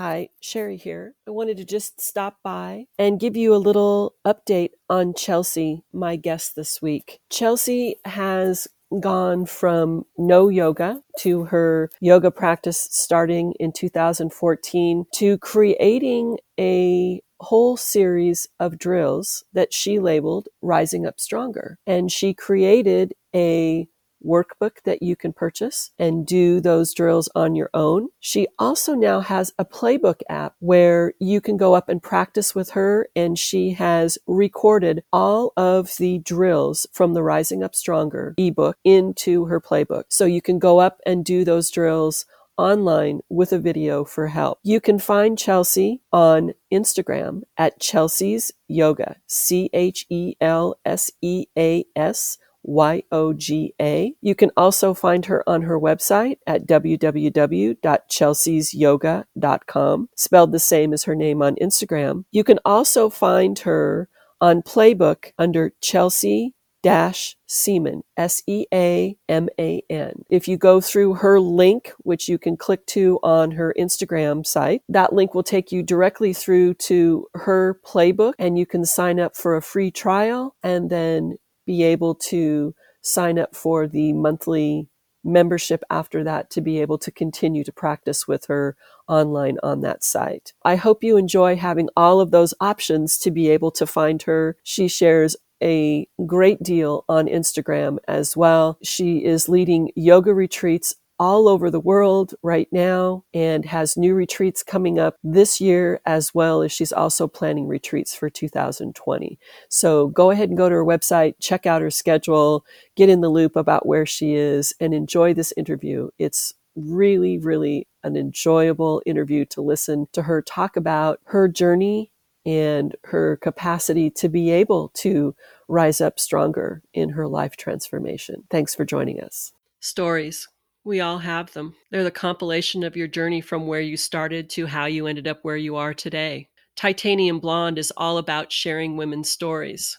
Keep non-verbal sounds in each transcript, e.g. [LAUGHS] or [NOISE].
Hi, Sherry here. I wanted to just stop by and give you a little update on Chelsea, my guest this week. Chelsea has gone from no yoga to her yoga practice starting in 2014 to creating a whole series of drills that she labeled Rising Up Stronger. And she created a workbook that you can purchase and do those drills on your own. She also now has a playbook app where you can go up and practice with her and she has recorded all of the drills from the Rising Up Stronger ebook into her playbook. So you can go up and do those drills online with a video for help. You can find Chelsea on Instagram at Chelsea's Yoga, C H E L S E A S Y O G A. You can also find her on her website at www.chelseasyoga.com, spelled the same as her name on Instagram. You can also find her on Playbook under Chelsea dash Seaman, S E A M A N. If you go through her link, which you can click to on her Instagram site, that link will take you directly through to her playbook and you can sign up for a free trial and then be able to sign up for the monthly membership after that to be able to continue to practice with her online on that site. I hope you enjoy having all of those options to be able to find her. She shares a great deal on Instagram as well. She is leading yoga retreats all over the world right now and has new retreats coming up this year as well as she's also planning retreats for 2020. So go ahead and go to her website, check out her schedule, get in the loop about where she is and enjoy this interview. It's really, really an enjoyable interview to listen to her talk about her journey and her capacity to be able to rise up stronger in her life transformation. Thanks for joining us. Stories. We all have them. They're the compilation of your journey from where you started to how you ended up where you are today. Titanium Blonde is all about sharing women's stories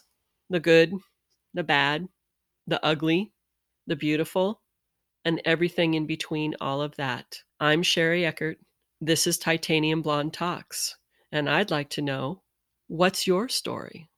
the good, the bad, the ugly, the beautiful, and everything in between all of that. I'm Sherry Eckert. This is Titanium Blonde Talks, and I'd like to know what's your story?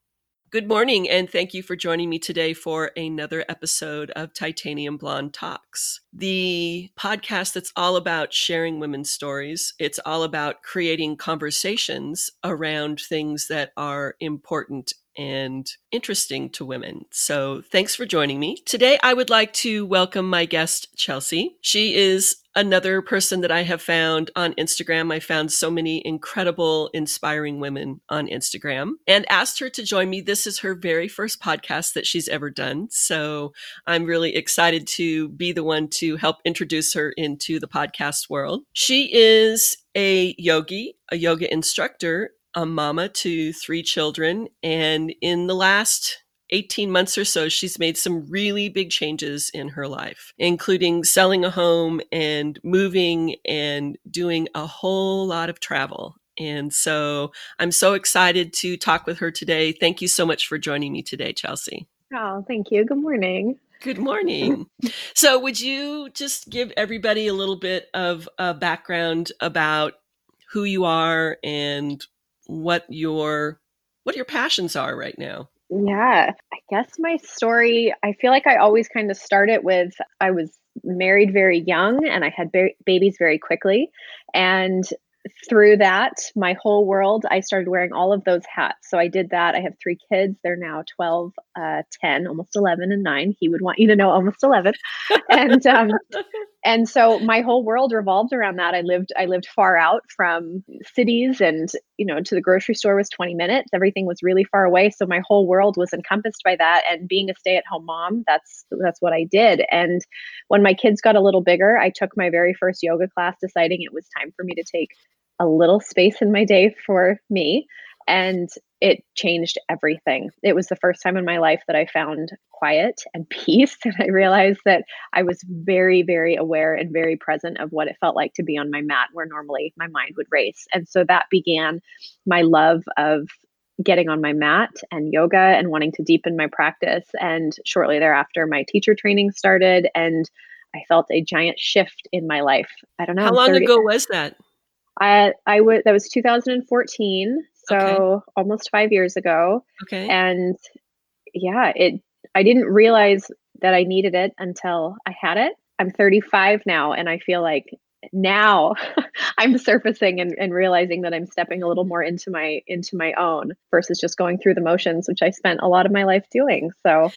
Good morning, and thank you for joining me today for another episode of Titanium Blonde Talks, the podcast that's all about sharing women's stories. It's all about creating conversations around things that are important and interesting to women. So, thanks for joining me. Today, I would like to welcome my guest, Chelsea. She is another person that I have found on Instagram. I found so many incredible, inspiring women on Instagram and asked her to join me. This is her very first podcast that she's ever done. So I'm really excited to be the one to help introduce her into the podcast world. She is a yogi, a yoga instructor, a mama to three children. And in the last 18 months or so, she's made some really big changes in her life, including selling a home and moving and doing a whole lot of travel. And so I'm so excited to talk with her today. Thank you so much for joining me today, Chelsea. Oh, thank you. Good morning. Good morning. [LAUGHS] so, would you just give everybody a little bit of a background about who you are and what your what your passions are right now? Yeah, I guess my story, I feel like I always kind of start it with I was married very young and I had ba- babies very quickly. And through that, my whole world, I started wearing all of those hats. So I did that. I have three kids. They're now 12, uh, 10, almost 11, and 9. He would want you to know almost 11. [LAUGHS] and um, and so my whole world revolved around that. I lived I lived far out from cities and you know to the grocery store was 20 minutes. Everything was really far away. So my whole world was encompassed by that. And being a stay-at-home mom, that's that's what I did. And when my kids got a little bigger, I took my very first yoga class, deciding it was time for me to take a little space in my day for me. And it changed everything. It was the first time in my life that I found quiet and [LAUGHS] peace. And I realized that I was very, very aware and very present of what it felt like to be on my mat where normally my mind would race. And so that began my love of getting on my mat and yoga and wanting to deepen my practice. And shortly thereafter, my teacher training started and I felt a giant shift in my life. I don't know. How long 30, ago was that? I I would that was 2014, so okay. almost 5 years ago. Okay. And yeah, it I didn't realize that I needed it until I had it. I'm 35 now and I feel like now [LAUGHS] I'm surfacing and, and, realizing that I'm stepping a little more into my into my own versus just going through the motions, which I spent a lot of my life doing. So,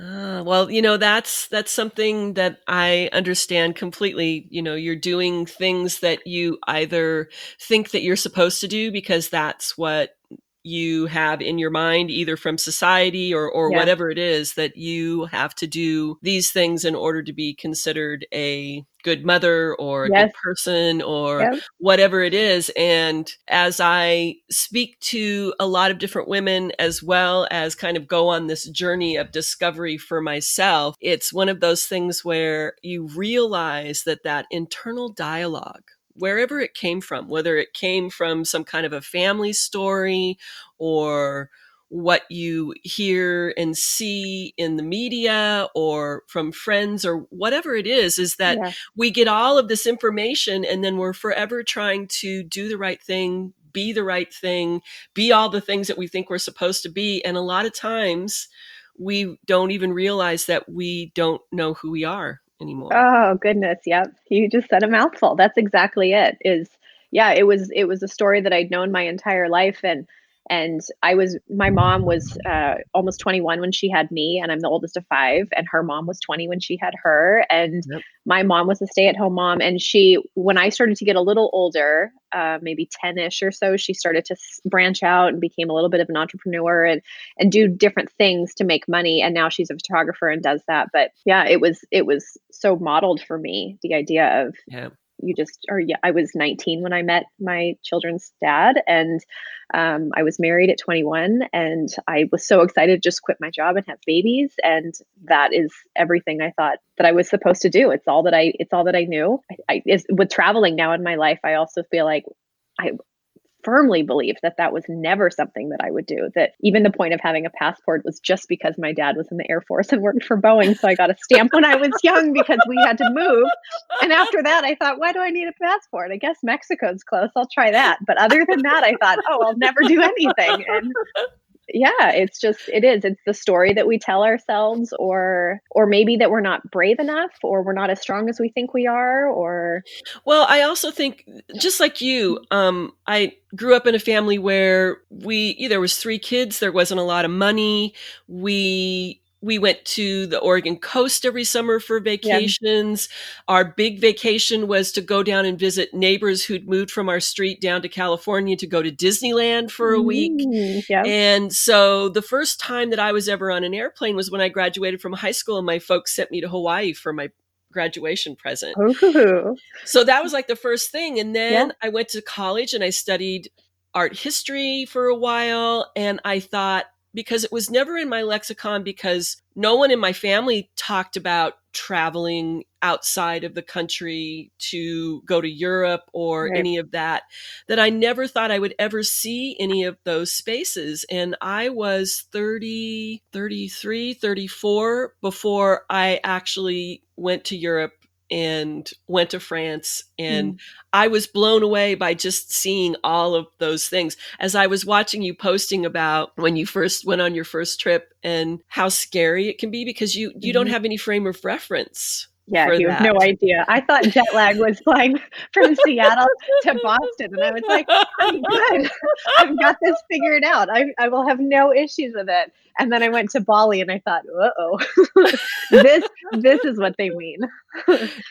uh, well, you know, that's that's something that I understand completely. You know, you're doing things that you either think that you're supposed to do because that's what you have in your mind either from society or or yeah. whatever it is that you have to do these things in order to be considered a good mother or a yes. good person or yep. whatever it is and as i speak to a lot of different women as well as kind of go on this journey of discovery for myself it's one of those things where you realize that that internal dialogue wherever it came from, whether it came from some kind of a family story or what you hear and see in the media or from friends or whatever it is, is that yeah. we get all of this information and then we're forever trying to do the right thing, be the right thing, be all the things that we think we're supposed to be. And a lot of times we don't even realize that we don't know who we are anymore. Oh goodness, yep. You just said a mouthful. That's exactly it. Is yeah, it was it was a story that I'd known my entire life and and I was my mom was uh, almost 21 when she had me, and I'm the oldest of five, and her mom was 20 when she had her, and yep. my mom was a stay-at-home mom, and she when I started to get a little older, uh, maybe 10ish or so, she started to branch out and became a little bit of an entrepreneur and and do different things to make money, and now she's a photographer and does that. But yeah, it was it was so modeled for me the idea of yeah you just or yeah i was 19 when i met my children's dad and um, i was married at 21 and i was so excited to just quit my job and have babies and that is everything i thought that i was supposed to do. It's all that i it's all that i knew. I, I with traveling now in my life i also feel like I, firmly believed that that was never something that I would do. That even the point of having a passport was just because my dad was in the Air Force and worked for Boeing. So I got a stamp when I was young because we had to move. And after that, I thought, why do I need a passport? I guess Mexico's close. I'll try that. But other than that, I thought, oh, I'll never do anything. And yeah it's just it is. It's the story that we tell ourselves or or maybe that we're not brave enough or we're not as strong as we think we are or well i also think just like you um i grew up in a family where we there was three kids. There wasn't a lot of money. We we went to the Oregon coast every summer for vacations. Yeah. Our big vacation was to go down and visit neighbors who'd moved from our street down to California to go to Disneyland for a week. Mm, yeah. And so the first time that I was ever on an airplane was when I graduated from high school and my folks sent me to Hawaii for my graduation present. Ooh. So that was like the first thing. And then yeah. I went to college and I studied art history for a while. And I thought, because it was never in my lexicon because no one in my family talked about traveling outside of the country to go to Europe or right. any of that that I never thought I would ever see any of those spaces and I was 30 33 34 before I actually went to Europe and went to France and mm. I was blown away by just seeing all of those things as I was watching you posting about when you first went on your first trip and how scary it can be because you you mm-hmm. don't have any frame of reference yeah, you have no idea. I thought jet lag was [LAUGHS] flying from Seattle to Boston, and I was like, "I'm good. [LAUGHS] I've got this figured out. I, I will have no issues with it." And then I went to Bali, and I thought, "Uh oh, [LAUGHS] this this is what they mean."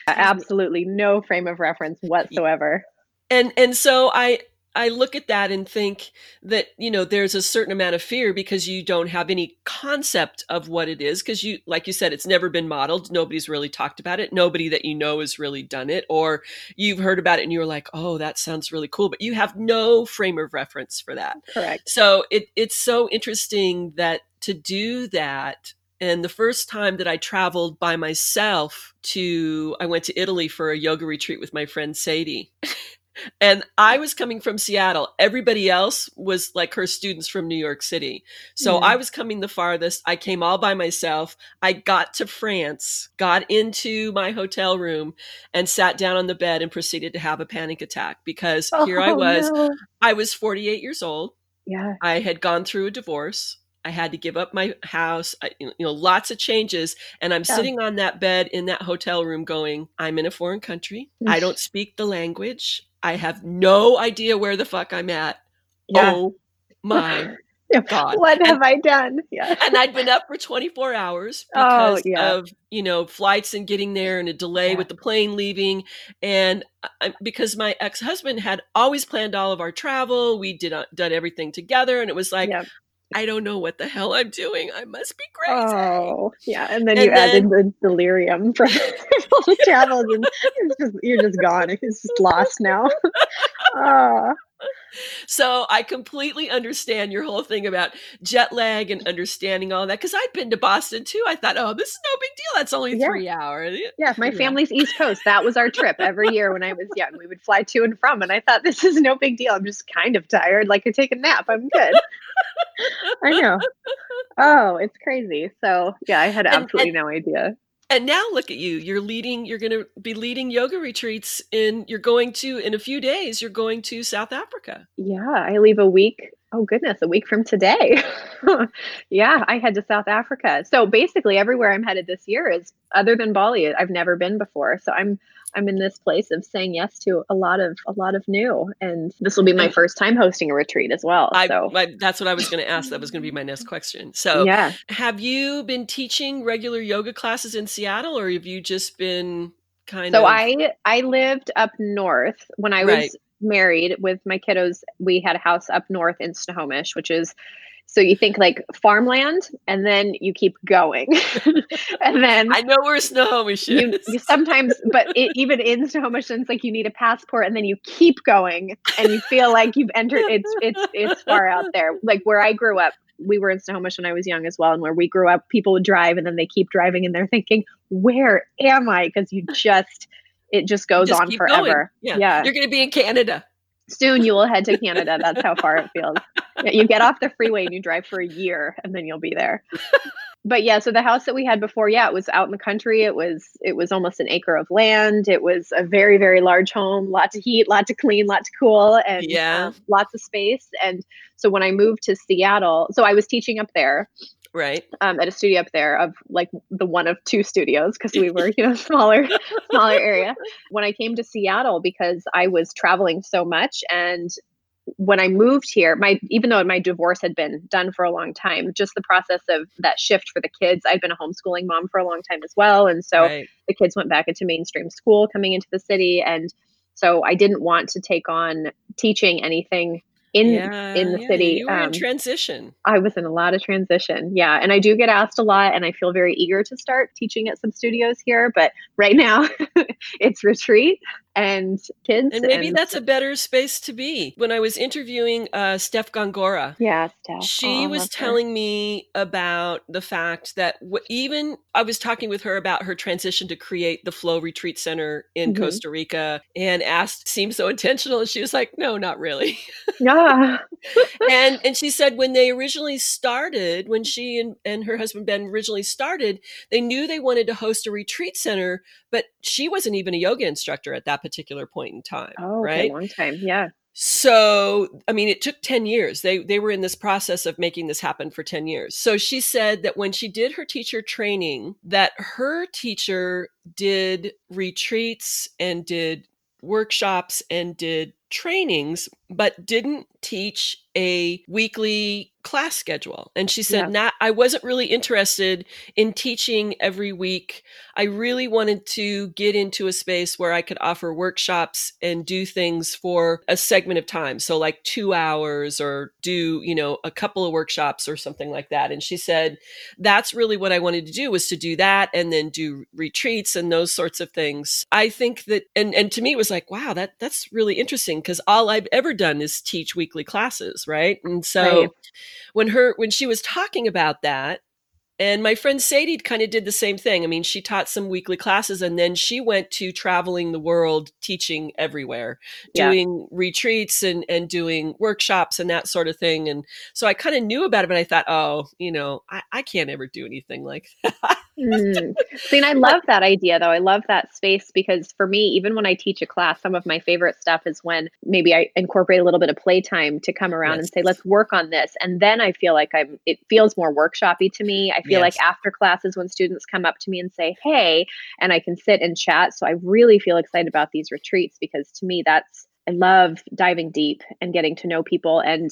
Absolutely no frame of reference whatsoever. And and so I I look at that and think that, you know, there's a certain amount of fear because you don't have any concept of what it is. Because you, like you said, it's never been modeled. Nobody's really talked about it. Nobody that you know has really done it. Or you've heard about it and you're like, oh, that sounds really cool. But you have no frame of reference for that. Correct. So it, it's so interesting that to do that and the first time that I traveled by myself to, I went to Italy for a yoga retreat with my friend Sadie. [LAUGHS] And I was coming from Seattle. Everybody else was like her students from New York City. So Mm. I was coming the farthest. I came all by myself. I got to France, got into my hotel room, and sat down on the bed and proceeded to have a panic attack because here I Oh, was. no. I was 48 years old. Yeah. I had gone through a divorce. I had to give up my house, I, you know, lots of changes. And I'm Yeah. sitting on that bed in that hotel room going, I'm in a foreign country. I don't speak the language. I have no idea where the fuck I'm at. Yeah. Oh my [LAUGHS] God. What And- have I done? Yeah. and I'd been up for 24 hours [LAUGHS] Oh, because yeah. of you know flights and getting there and a delay Yeah. with the plane leaving and I, because my ex-husband had always planned all of our travel we did uh, done everything together and it was like. I don't know what the hell I'm doing I must be crazy Oh, yeah. And then And you added the delirium [LAUGHS] from all the travels, and it's just, you're just gone. It's just lost now. oh, [LAUGHS] so I completely understand your whole thing about jet lag and understanding all that because I'd been to Boston too I thought oh this is no big deal that's only Yeah. three hours yeah. My Yeah. family's East Coast. That was our trip every year when I was young. We would fly to and from, and I thought this is no big deal. I'm just kind of tired. Like I take a nap. I'm good. I know. Oh, it's crazy. So yeah, I had And- absolutely no idea. And now look at you. You're leading, you're going to be leading yoga retreats in, you're going to, in a few days, you're going to South Africa. Yeah, I leave a week. Oh goodness, a week from today. [LAUGHS] yeah, I head to South Africa. So basically everywhere I'm headed this year is other than Bali, I've never been before. So I'm I'm in this place of saying yes to a lot of a lot of new and this will be my first time hosting a retreat as well. So I, that's what I was going to ask. That was going to be my next question. So, yeah. have you been teaching regular yoga classes in Seattle or have you just been kind of So of? I I lived up north when I was Right. Married with my kiddos. We had a house up north in Snohomish, which is so you think like farmland, and then you keep going, [LAUGHS] and then I know where Snohomish you, you sometimes, but it, even in Snohomish, it's like you need a passport, and then you keep going, and you feel like you've entered. It's it's it's far out there. Like where I grew up, we were in Snohomish when I was young as well, and where we grew up, people would drive, and then they keep driving, and they're thinking, "Where am I?" Because you just it just goes Just on forever. Yeah. yeah. You're going to be in Canada. Soon you will head to Canada. That's how far it feels. You get off the freeway and you drive for a year and then you'll be there. [LAUGHS] But yeah, so the house that we had before, yeah, it was out in the country. It was it was almost an acre of land. It was a very very large home, lots of heat, lots to clean, lots to cool, and Yeah. um, lots of space. And so when I moved to Seattle, so I was teaching up there Right. um, at a studio up there of like the one of two studios because we were you know [LAUGHS] smaller smaller area when i came to seattle because i was traveling so much and when i moved here my even though my divorce had been done for a long time just the process of that shift for the kids i'd been a homeschooling mom for a long time as well and so right. the kids went back into mainstream school coming into the city and so i didn't want to take on teaching anything in yeah, in the yeah, city You were um, in transition. I was in a lot of transition. Yeah. And I do get asked a lot, and I feel very eager to start teaching at some studios here. But right now, [LAUGHS] it's retreat and kids. And maybe that's a better space to be. When I was interviewing uh, Steph Gongora, yeah, Steph. she Oh, was love her. telling me about the fact that w- even I was talking with her about her transition to create the Flow Retreat Center in Mhm. Costa Rica and asked, seemed so intentional. And she was like, no, not really. Yeah. [LAUGHS] and and she said when they originally started, when she and, and her husband Ben originally started, they knew they wanted to host a retreat center, but she wasn't even a yoga instructor at that particular point in time. Oh, okay, right. long time. Yeah. So, I mean, it took 10 years. They they were in this process of making this happen for 10 years. So she said that when she did her teacher training, that her teacher did retreats and did workshops and did trainings, but didn't teach a weekly class schedule. And she said, Yeah. not I wasn't really interested in teaching every week. I really wanted to get into a space where I could offer workshops and do things for a segment of time. So like 2 hours or do, you know, a couple of workshops or something like that. And she said, that's really what I wanted to do was to do that and then do retreats and those sorts of things. I think that and and to me it was like, wow, that that's really interesting because all I've ever done is teach weekly classes, right? And so Right. when her when she was talking about that and my friend Sadie kind of did the same thing. I mean, she taught some weekly classes and then she went to traveling the world, teaching everywhere, Yeah. doing retreats and, and doing workshops and that sort of thing. And so I kind of knew about it, but I thought, oh, you know, I, I can't ever do anything like [LAUGHS] that. Mm. [LAUGHS] See, and I love that idea though. I love that space because for me, even when I teach a class, some of my favorite stuff is when maybe I incorporate a little bit of playtime to come around and say, let's work on this. And then I feel like I'm, it feels more workshoppy to me. I feel like after classes, when students come up to me and say, hey, and I can sit and chat. So I really feel excited about these retreats because to me, that's, I love diving deep and getting to know people. And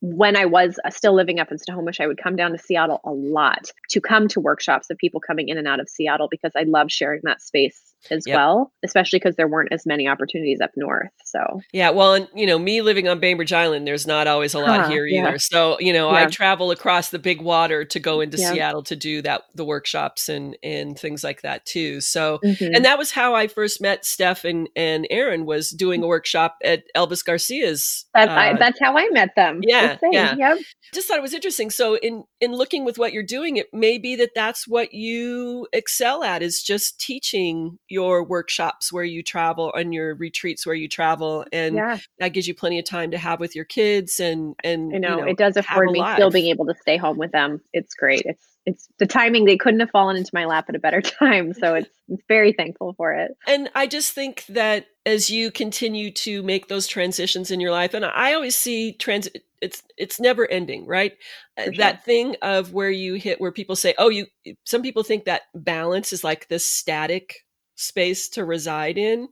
when I was uh, still living up in Snohomish, I would come down to Seattle a lot to come to workshops of people coming in and out of Seattle because I love sharing that space as Yep. well, especially because there weren't as many opportunities up north. So, Yeah, well, and you know, me living on Bainbridge Island, there's not always a lot Huh, here yeah. either. So, you know, I travel across the big water to go into Yeah. Seattle to do that the workshops and and things like that too. So, mhm. and that was how I first met Steph and and Aaron was doing a workshop at Elvis Garcia's. that's, I, uh, that's how I met them. Yeah, yeah. Yep. just thought it was interesting. So, in in looking with what you're doing, it may be that that's what you excel at is just teaching your workshops where you travel and your retreats where you travel, and Yeah. that gives you plenty of time to have with your kids and and I know, you know, it does afford me still being able to stay home with them. It's great. It's it's the timing. They couldn't have fallen into my lap at a better [LAUGHS] time. So it's, it's very thankful for it. And I just think that as you continue to make those transitions in your life, and I always see trans it's it's never ending, right? Uh, sure. That thing of where you hit where people say, "Oh, you." Some people think that balance is like this static space to reside in,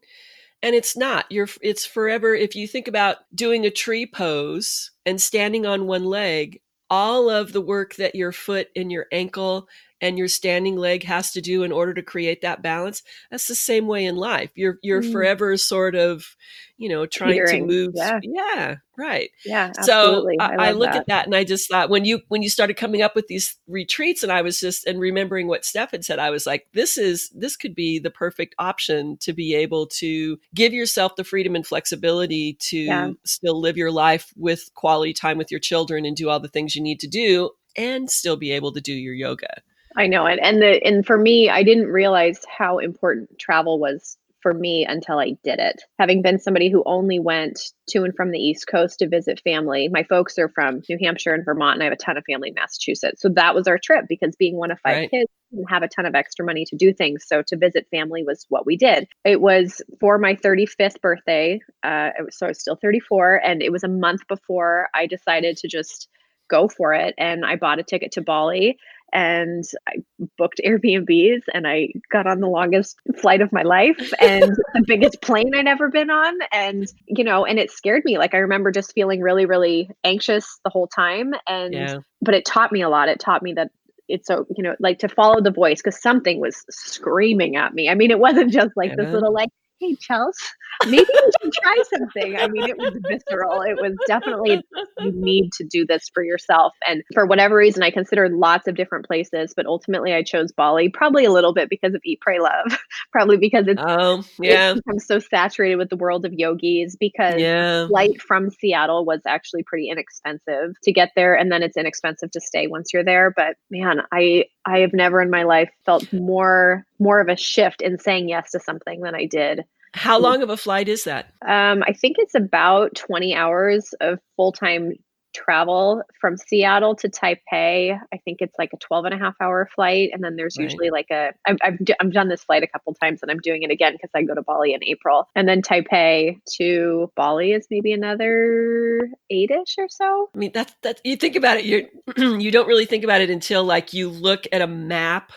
and it's not. You're it's forever. If you think about doing a tree pose and standing on one leg, all of the work that your foot and your ankle and your standing leg has to do in order to create that balance that's the same way in life you're you're Mm. forever sort of you know trying Teetering, to move yeah. yeah right Yeah. so Absolutely. I, I look that. at that and i just thought when you when you started coming up with these retreats and i was just and remembering what steph had said i was like this is this could be the perfect option to be able to give yourself the freedom and flexibility to Yeah. still live your life with quality time with your children and do all the things you need to do and still be able to do your yoga I know it. And the and for me, I didn't realize how important travel was for me until I did it. Having been somebody who only went to and from the East Coast to visit family. My folks are from New Hampshire and Vermont and I have a ton of family in Massachusetts. So that was our trip because being one of five Right. kids and have a ton of extra money to do things. So to visit family was what we did. It was for my 35th birthday. Uh, was, so I was still 34 and it was a month before I decided to just go for it and I bought a ticket to Bali and I booked Airbnbs and I got on the longest flight of my life [LAUGHS] and the biggest plane I'd ever been on. And, you know, and it scared me. Like I remember just feeling really, really anxious the whole time. And, yeah but it taught me a lot. It taught me that it's so, you know, like to follow the voice because something was screaming at me. I mean, it wasn't just like this uh-huh. little, like, hey, Chelsea, maybe you should try something. I mean, it was visceral. It was definitely you need to do this for yourself. And for whatever reason, I considered lots of different places, but ultimately I chose Bali, probably a little bit because of Eat, Pray, Love, [LAUGHS] probably because it's, um yeah it's become so saturated with the world of yogis because yeah flight from Seattle was actually pretty inexpensive to get there and then it's inexpensive to stay once you're there but man I I have never in my life felt more more of a shift in saying yes to something than I did. How long of a flight is that? Um, I think it's about 20 hours of full time travel from Seattle to Taipei. I think it's like a 12 and a half hour flight. And then there's Right. usually like a, I've, I've, d- I've done this flight a couple times and I'm doing it again because I go to Bali in April. And then Taipei to Bali is maybe another eight ish or so. I mean, that's that. You think about it, you [CLEARS THROAT] you don't really think about it until like you look at a map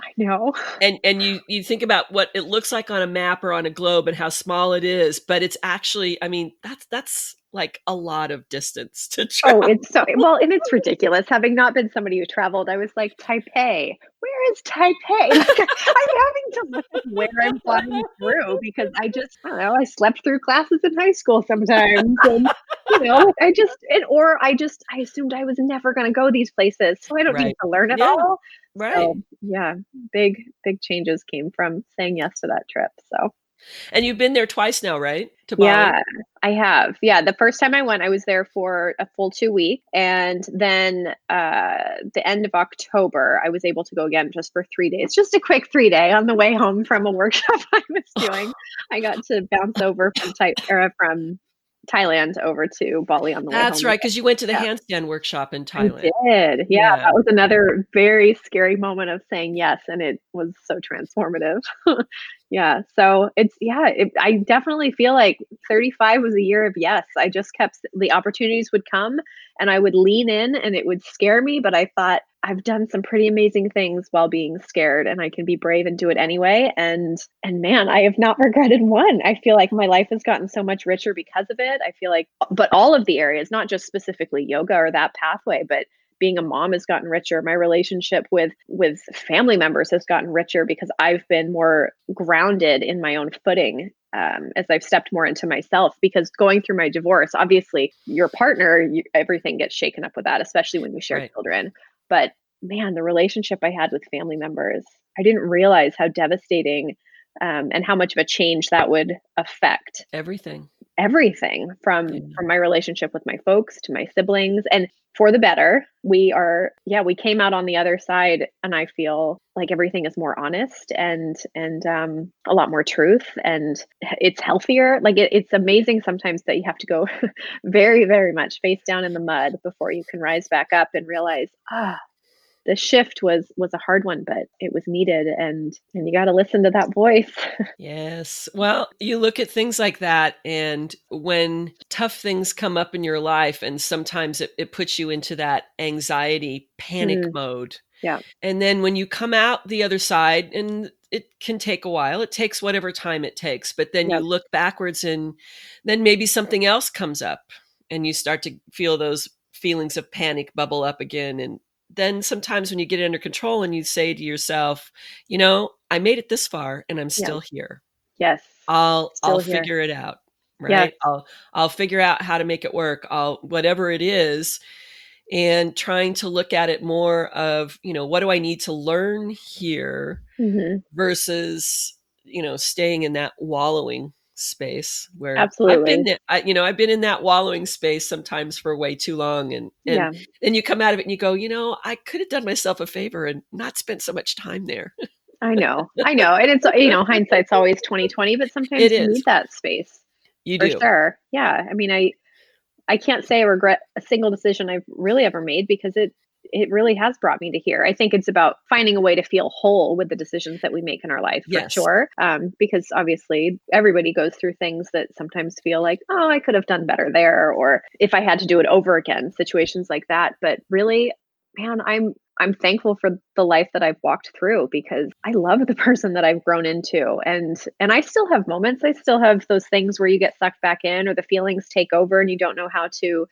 I know. and and you you think about what it looks like on a map or on a globe and how small it is, but it's actually, I mean, that's that's like a lot of distance to travel. [LAUGHS] Oh, it's so well, and it's ridiculous. Having not been somebody who traveled, I was like, Taipei, where is Taipei? [LAUGHS] I'm having to look at where I'm flying through because I just, I don't know, I slept through classes in high school sometimes. And, you know, I just, it, or I just, I assumed I was never going to go these places. So I don't Right. need to learn it Yeah. all. right. So, yeah, big, big changes came from saying yes to that trip. So, And you've been there twice now, right? To Bali? Yeah, I have. Yeah, the first time I went, I was there for a full two weeks, and then uh, the end of October, I was able to go again just for three days, just a quick three day on the way home from a workshop [LAUGHS] I was [LAUGHS] doing. I got to bounce over from type era from Thailand over to Bali on the way. That's home. right, because you went to the yeah. handstand workshop in Thailand. I did. Yeah, yeah, that was another very scary moment of saying yes, and it was so transformative. [LAUGHS] yeah, so it's yeah, it, I definitely feel like 35 was a year of yes. I just kept the opportunities would come, and I would lean in, and it would scare me, but I thought I've done some pretty amazing things while being scared and I can be brave and do it anyway and and man I have not [LAUGHS] regretted one. I feel like my life has gotten so much richer because of it. I feel like but all of the areas not just specifically yoga or that pathway but being a mom has gotten richer my relationship with with family members has gotten richer because i've been more grounded in my own footing um, as i've stepped more into myself because going through my divorce obviously your partner you, everything gets shaken up with that especially when you share right. children but man, the relationship I had with family members, I didn't realize how devastating um, and how much of a change that would affect. Everything everything from yeah. from my relationship with my folks to my siblings and for the better we are yeah we came out on the other side and i feel like everything is more honest and and um, a lot more truth and it's healthier like it, it's amazing sometimes that you have to go [LAUGHS] very very much face down in the mud before you can rise back up and realize ah the shift was was a hard one but it was needed and and you got to listen to that voice [LAUGHS] yes well you look at things like that and when tough things come up in your life and sometimes it, it puts you into that anxiety panic mm. mode yeah and then when you come out the other side and it can take a while it takes whatever time it takes but then yep. you look backwards and then maybe something else comes up and you start to feel those feelings of panic bubble up again and then sometimes when you get it under control and you say to yourself, you know, I made it this far and I'm still yeah. here. Yes. I'll still I'll here. figure it out. Right. Yeah. I'll I'll figure out how to make it work. I'll whatever it is. And trying to look at it more of, you know, what do I need to learn here mm-hmm. versus, you know, staying in that wallowing space where absolutely I've been I, you know I've been in that wallowing space sometimes for way too long and and yeah. then you come out of it and you go you know I could have done myself a favor and not spent so much time there I know I know and it's you know hindsight's always 2020 but sometimes it you is. need that space you for do sure yeah I mean I I can't say I regret a single decision I've really ever made because it it really has brought me to here. I think it's about finding a way to feel whole with the decisions that we make in our life for yes. sure. Um, because obviously everybody goes through things that sometimes feel like, oh, I could have done better there, or if I had to do it over again, situations like that. But really, man, I'm I'm thankful for the life that I've walked through because I love the [LAUGHS] person that I've grown into and and I still have moments I still have those things where you get sucked back in or the feelings take over and you don't know how to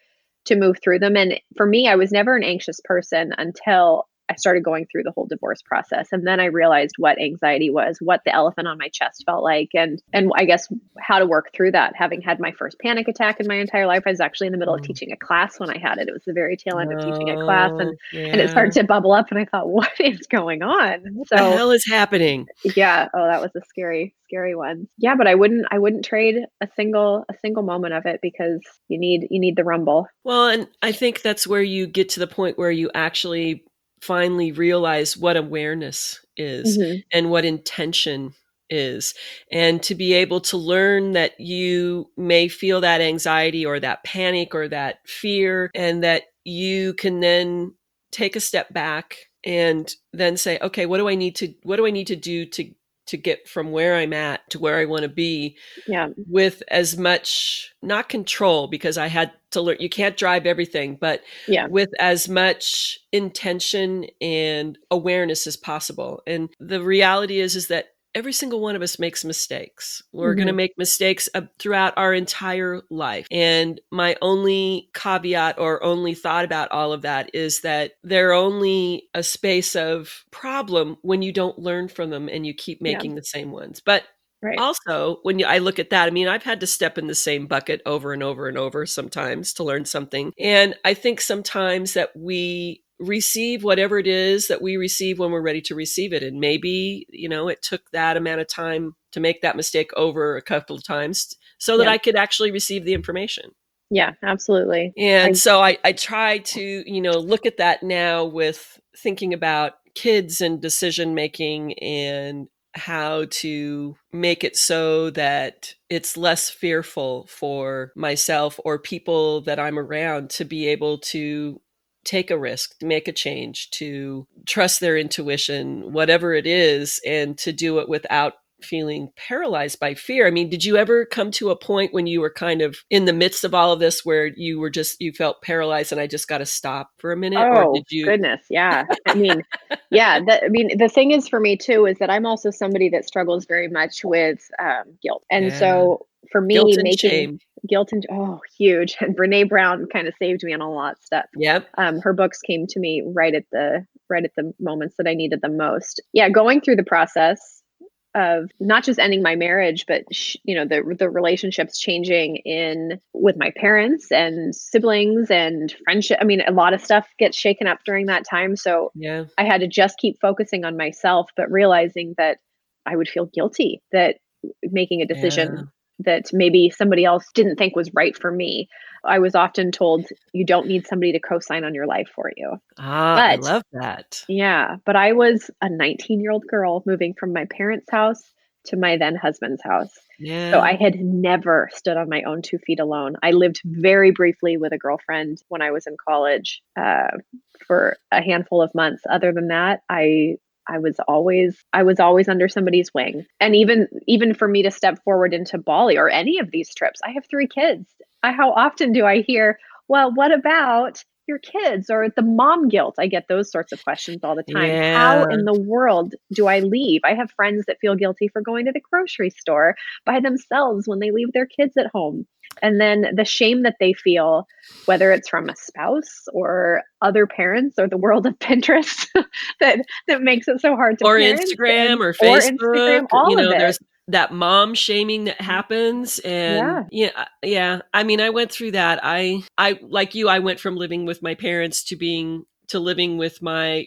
to move through them. And for me, I was never an anxious person until I started going through the whole divorce process and then I realized what anxiety was, what the elephant on my chest felt like and and I guess how to work through that. Having had my first panic attack in my entire life, I was actually in the middle of mm. teaching a class when I had it. It was the very tail end of teaching a class and yeah. and it started to bubble up and I thought, [LAUGHS] what is going on? What the hell is happening? Yeah, oh that was a scary scary one. Yeah, but I wouldn't I wouldn't trade a single a single moment of it because you need you need the rumble. Well, and I think that's where you get to the point where you actually finally realize what awareness is mm-hmm. and what intention is and to be able to learn that you may feel that anxiety or that panic or that fear and that you can then take a step back and then say okay what do i need to what do i need to do to to get from where I'm at to where I want to be yeah. with as much not control because I had to learn you can't drive everything but yeah. with as much intention and awareness as possible and the reality is is that every single one of us makes mistakes. We're mm-hmm. going to make mistakes uh, throughout our entire life. And my only caveat or only thought about all of that is that they're only a space of problem when you don't learn from them and you keep making yeah. the same ones. But Right. Also, when you, I look at that, I mean, I've had to step in the same bucket over and over and over sometimes to learn something. And I think sometimes that we receive whatever it is that we receive when we're ready to receive it. And maybe, you know, it took that amount of time to make that mistake over a couple of times so that yeah. I could actually receive the information. Yeah, absolutely. And I, so I, I try to, you know, look at that now with thinking about kids and decision making and how to make it so that it's less fearful for myself or people that I'm around to be able to take a risk, make a change, to trust their intuition, whatever it is, and to do it without feeling paralyzed by fear. I mean, did you ever come to a point when you were kind of in the midst of all of this where you were just you felt paralyzed and I just got to stop for a minute? Oh, or did you goodness, yeah. I [LAUGHS] mean, yeah. The, I mean, the thing is for me too is that I'm also somebody that struggles very much with um, guilt, and yeah. so for me, guilt making shame. guilt and oh, huge. [LAUGHS] And Brene Brown kind of saved me on a lot of stuff. Yep. Um, her books came to me right at the right at the moments that I needed them most. Yeah, going through the process of not just ending my marriage but sh- you know the the relationships changing in with my parents and siblings and friendship. I mean a lot of stuff gets shaken up during that time. So yeah. I had to just keep focusing on myself but realizing that i would feel guilty that making a decision yeah. That maybe somebody else didn't think was right for me I was often told you don't need somebody to co-sign on your life for you. Ah, but, I love that. Yeah, but I was a 19-year-old girl moving from my parents' house to my then husband's house. Yeah. So I had never stood on my own two feet alone. I lived very briefly with a girlfriend when I was in college uh, for a handful of months. Other than that, I I was always I was always under somebody's wing. And even even for me to step forward into Bali or any of these trips, I have three kids. I, how often do I hear, well, what about your kids or the mom guilt? I get those sorts of questions all the time. Yeah. How in the world do I leave? I have friends that feel guilty for going to the grocery store by themselves when they leave their kids at home. And then the shame that they feel, whether it's from a spouse or other parents or the world of [LAUGHS] Pinterest, that that makes it so hard to or Instagram and, or Facebook. Or Instagram, all you know, of it. there's that mom shaming that mm-hmm. happens and yeah. yeah uh, yeah i mean i went through that i i like you i went from living with my parents to being to living with my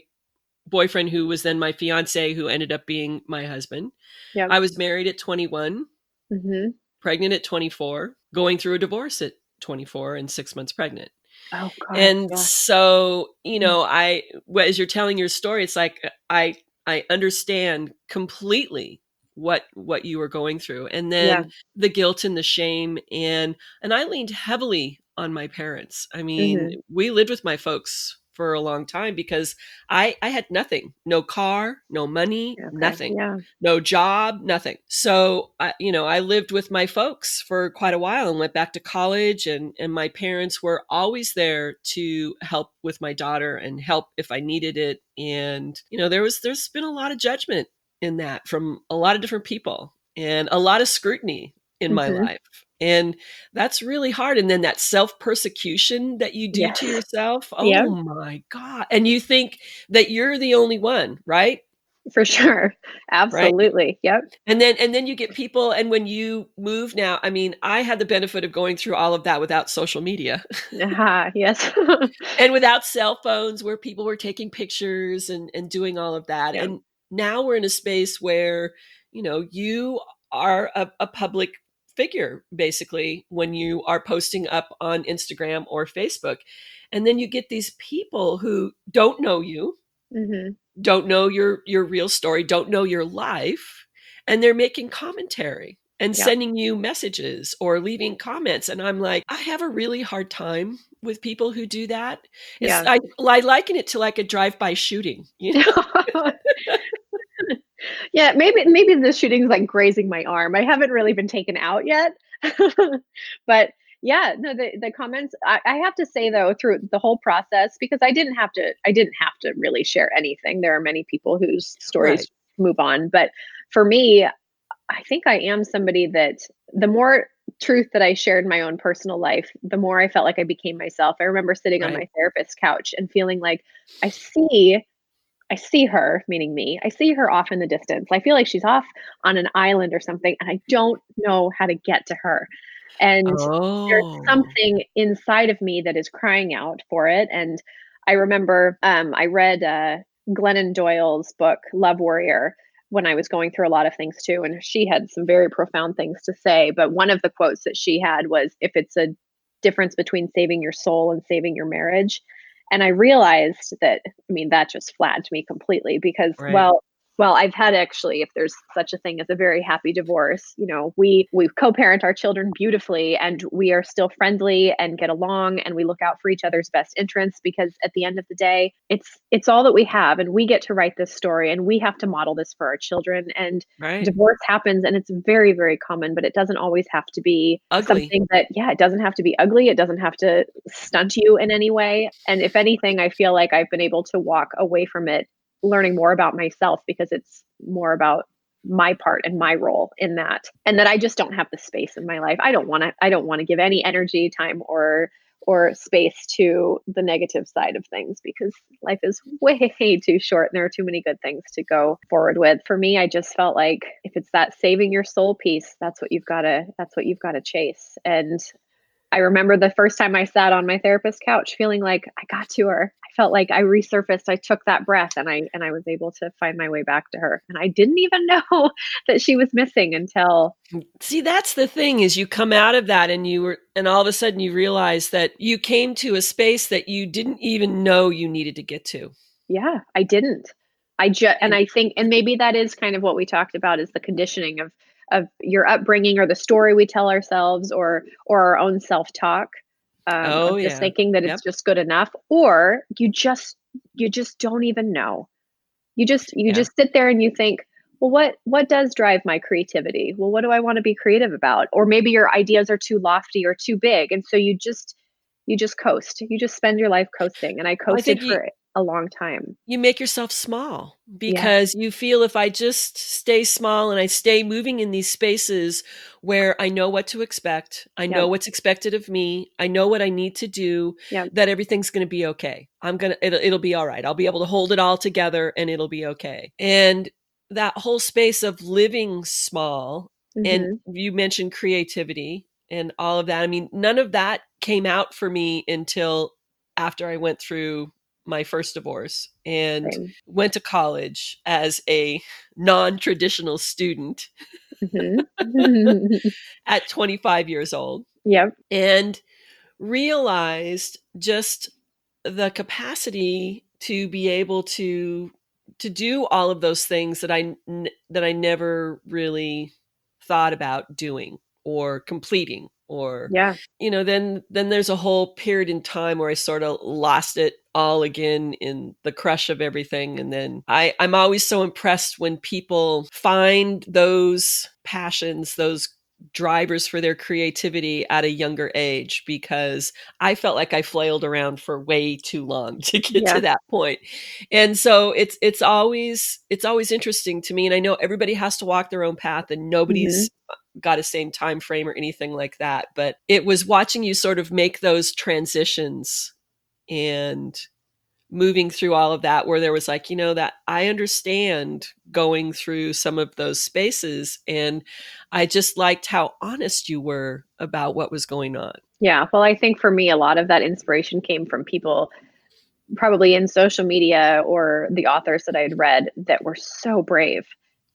boyfriend who was then my fiance who ended up being my husband yeah i was married at 21 mm-hmm. pregnant at 24 going through a divorce at 24 and six months pregnant oh God, and yeah. so you mm-hmm. know i as you're telling your story it's like i i understand completely what what you were going through and then yeah. the guilt and the shame and and I leaned heavily on my parents. I mean, mm-hmm. we lived with my folks for a long time because I I had nothing, no car, no money, okay. nothing, yeah. no job, nothing. So I, you know, I lived with my folks for quite a while and went back to college, and and my parents were always there to help with my daughter and help if I needed it. And you know, there was there's been a lot of judgment in that from a lot of different people and a lot of scrutiny in mm-hmm. my life. And that's really hard. And then that self persecution that you do yes. to yourself. Oh my God. And you think that you're the only one, right? For sure. Absolutely. Right? Yep. And then and then you get people and when you move now, I mean, I had the benefit of going through all of that without social media. uh-huh, yes. [LAUGHS] and without cell phones where people were taking pictures and and doing all of that. And now we're in a space where you know you are a, a public figure basically when you are posting up on instagram or facebook and then you get these people who don't know you mm-hmm. don't know your your real story don't know your life and they're making commentary and yeah. sending you messages or leaving comments and i'm like i have a really hard time with people who do that it's, yeah. I, I liken it to like a drive-by shooting you know [LAUGHS] [LAUGHS] yeah, maybe maybe the shooting's like grazing my arm. I haven't really been taken out yet. [LAUGHS] but yeah, no, the, the comments I, I have to say though, through the whole process, because I didn't have to I didn't have to really share anything. There are many people whose stories right. move on. But for me, I think I am somebody that the more truth that I shared in my own personal life, the more I felt like I became myself. I remember sitting right. on my therapist's couch and feeling like I see I see her, meaning me, I see her off in the distance. I feel like she's off on an island or something, and I don't know how to get to her. And oh. there's something inside of me that is crying out for it. And I remember um, I read uh, Glennon Doyle's book, Love Warrior, when I was going through a lot of things too. And she had some very profound things to say. But one of the quotes that she had was if it's a difference between saving your soul and saving your marriage. And I realized that, I mean, that just flattened me completely because, right. well, well i've had actually if there's such a thing as a very happy divorce you know we we co-parent our children beautifully and we are still friendly and get along and we look out for each other's best interests because at the end of the day it's it's all that we have and we get to write this story and we have to model this for our children and right. divorce happens and it's very very common but it doesn't always have to be ugly. something that yeah it doesn't have to be ugly it doesn't have to stunt you in any way and if anything i feel like i've been able to walk away from it learning more about myself because it's more about my part and my role in that and that I just don't have the space in my life. I don't want to I don't want to give any energy, time or or space to the negative side of things because life is [LAUGHS] way too short and there are too many good things to go forward with. For me, I just felt like if it's that saving your soul piece, that's what you've got to that's what you've got to chase. And I remember the first time I sat on my therapist's couch feeling like I got to her. Felt like I resurfaced. I took that breath and I and I was able to find my way back to her. And I didn't even [LAUGHS] know that she was missing until mm, See, that's the thing is you come out of that and you were and all of a sudden you realize that you came to a space that you didn't even know you needed to get to. Yeah, I didn't. I just and mm. I think and maybe that is kind of what we talked about is the conditioning of of your upbringing or the story we tell ourselves or or our own self-talk um, oh, yeah. just thinking that yep. it's just good enough or you just you just don't even know you just you yeah. just sit there and you think well what what does drive my creativity well what do i want to be creative about or maybe your ideas are too lofty or too big and so you just you just coast you just spend your life coasting and i coasted I for you, a long time. You make yourself small because yeah. you feel if I just stay small and I stay moving in these spaces where I know what to expect, I know what's expected of me, I know what I need to do, that everything's going to be okay. I'm going to, it'll, it'll be all right. I'll be able to hold it all together and it'll be okay. And that whole space of living small, mm-hmm. and you mentioned creativity and all of that. I mean, none of that came out for me until after I went through my first divorce and Same. went to college as a non-traditional student mm-hmm. [LAUGHS] at 25 years old. Yep. And realized just the capacity to be able to to do all of those things that I that I never really thought about doing or completing or yeah you know then then there's a whole period in time where i sort of lost it all again in the crush of everything and then i i'm always so impressed when people find those passions those drivers for their creativity at a younger age because I felt like I flailed around for way too long [LAUGHS] to get yeah. to that point. And so it's it's always it's always interesting to me and I know everybody has to walk their own path and nobody's mm-hmm. Got a same time frame or anything like that, but it was watching you sort of make those transitions and moving through all of that where there was like you know that i understand going through some of those spaces and i just liked how honest you were about what was going on. Yeah well i think for me a lot of that inspiration came from people probably in social media or the authors that i had read that were so brave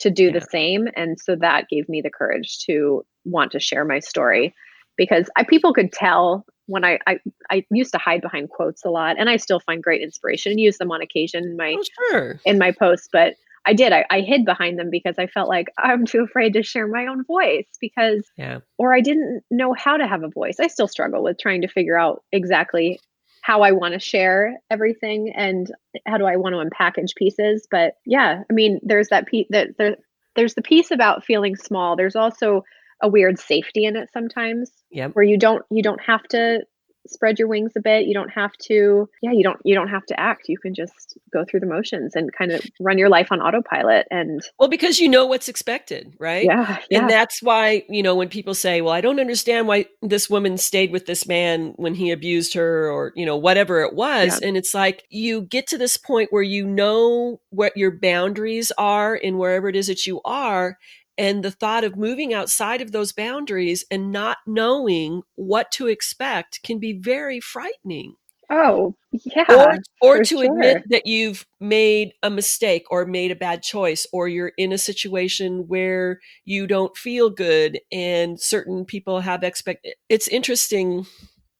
to do yeah. the same and so that gave me the courage to want to share my story because I, people could tell when I, I I used to hide behind quotes a lot, and I still find great inspiration and use them on occasion in my oh, sure. in my posts. But I did I, I hid behind them because I felt like I'm too afraid to share my own voice because yeah. or I didn't know how to have a voice. I still struggle with trying to figure out exactly how I want to share everything and how do I want to unpackage pieces. But yeah, I mean, there's that piece that there, there's the piece about feeling small. There's also a weird safety in it sometimes yep. where you don't you don't have to spread your wings a bit you don't have to yeah you don't you don't have to act you can just go through the motions and kind of run your life on autopilot and well because you know what's expected right yeah, yeah. and that's why you know when people say well i don't understand why this woman stayed with this man when he abused her or you know whatever it was yeah. and it's like you get to this point where you know what your boundaries are in wherever it is that you are and the thought of moving outside of those boundaries and not knowing what to expect can be very frightening. Oh, yeah. Or or to sure. admit that you've made a mistake or made a bad choice or you're in a situation where you don't feel good and certain people have expect it's interesting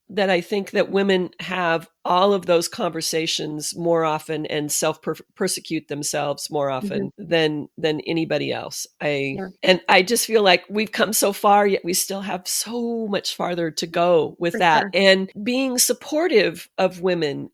that I think that women have all of those conversations more often and self persecute themselves more often mm-hmm. than than anybody else. I yeah. and I just feel like we've come so far yet we still have so much farther to go with For that sure. and being supportive of women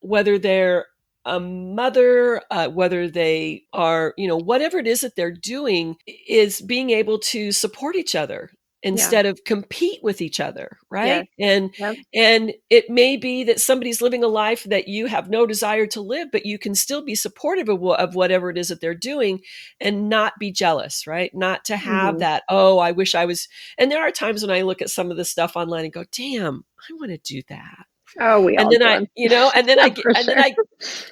whether they're a mother, uh, whether they are, you know, whatever it is that they're doing, is being able to support each other instead yeah. of compete with each other right yeah. and yeah. and it may be that somebody's living a life that you have no desire to live but you can still be supportive of, of whatever it is that they're doing and not be jealous right not to have mm-hmm. that oh i wish i was and there are times when i look at some of the stuff online and go damn i want to do that Oh, we and then do. I, you know, and then [LAUGHS] I, and sure. then I,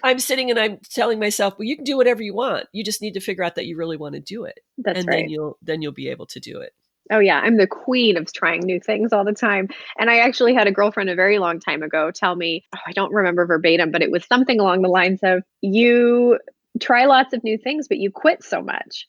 I'm sitting and I'm telling myself, well, you can do whatever you want. You just need to figure out that you really want to do it, That's and right. then you'll then you'll be able to do it. Oh yeah, I'm the queen of trying new things all the time. And I actually had a girlfriend a very long time ago tell me, oh, I don't remember verbatim, but it was something along the lines of you try lots of new things, but you quit so much.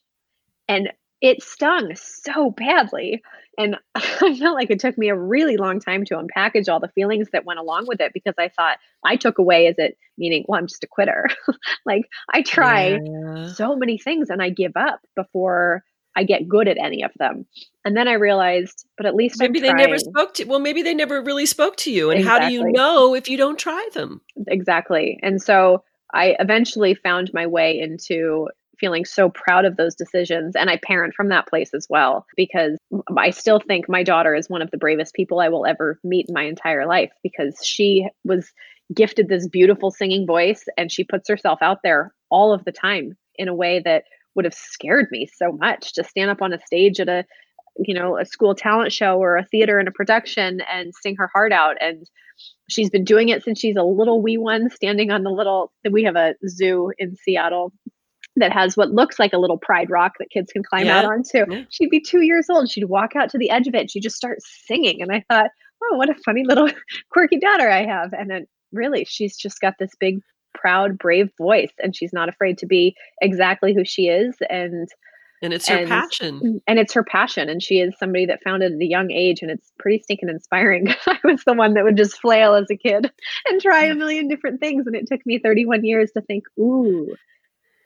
And it stung so badly. And [LAUGHS] I felt like it took me a really long time to unpackage all the feelings that went along with it because I thought I took away as it meaning, well, I'm just a quitter. [LAUGHS] like I try yeah. so many things and I give up before I get good at any of them. And then I realized, but at least maybe they never spoke to. Well, maybe they never really spoke to you. And exactly. how do you know if you don't try them? Exactly. And so I eventually found my way into feeling so proud of those decisions and I parent from that place as well because I still think my daughter is one of the bravest people I will ever meet in my entire life because she was gifted this beautiful singing voice and she puts herself out there all of the time in a way that would have scared me so much to stand up on a stage at a you know a school talent show or a theater in a production and sing her heart out and she's been doing it since she's a little wee one standing on the little we have a zoo in seattle that has what looks like a little pride rock that kids can climb yeah. out onto yeah. she'd be two years old she'd walk out to the edge of it and she'd just start singing and i thought oh what a funny little [LAUGHS] quirky daughter i have and then really she's just got this big proud, brave voice, and she's not afraid to be exactly who she is. And and it's her and, passion. Mm, and it's her passion. And she is somebody that found it at a young age, and it's pretty stinking inspiring. [LAUGHS] I was the one that would just flail as a kid [LAUGHS] and try a million different things, and it took me 31 years to think, ooh,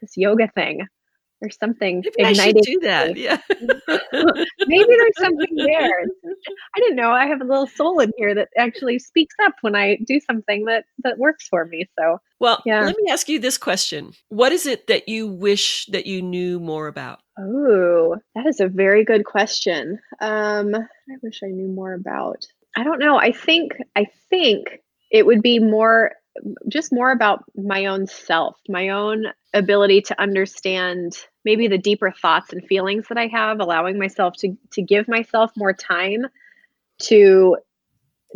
this yoga thing there's something Maybe igniting. I should do that. Yeah. [LAUGHS] Maybe there's something there. I didn't know. I have a little soul in here that actually speaks up when I do something that that works for me. So well, yeah. let me ask you this question. What is it that you wish that you knew more about? Oh, that is a very good question. Um, I wish I knew more about. I don't know. I think I think it would be more just more about my own self, my own ability to understand maybe the deeper thoughts and feelings that I have, allowing myself to to give myself more time to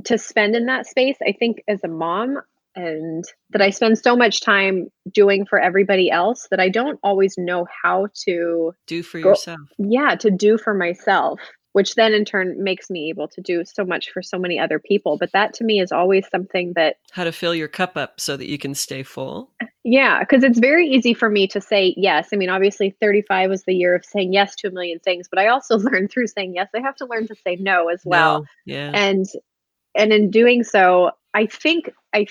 to spend in that space. I think as a mom and that I spend so much time doing for everybody else that I don't always know how to do for go, yourself. Yeah, to do for myself which then in turn makes me able to do so much for so many other people. But that to me is always something that how to fill your cup up so that you can stay full. Yeah, because it's very easy for me to say yes. I mean, obviously, 35 was the year of saying yes to a million things, but I also [LAUGHS] learned through saying yes, I have to learn to say no as well. No, yeah. And and in doing so, I think I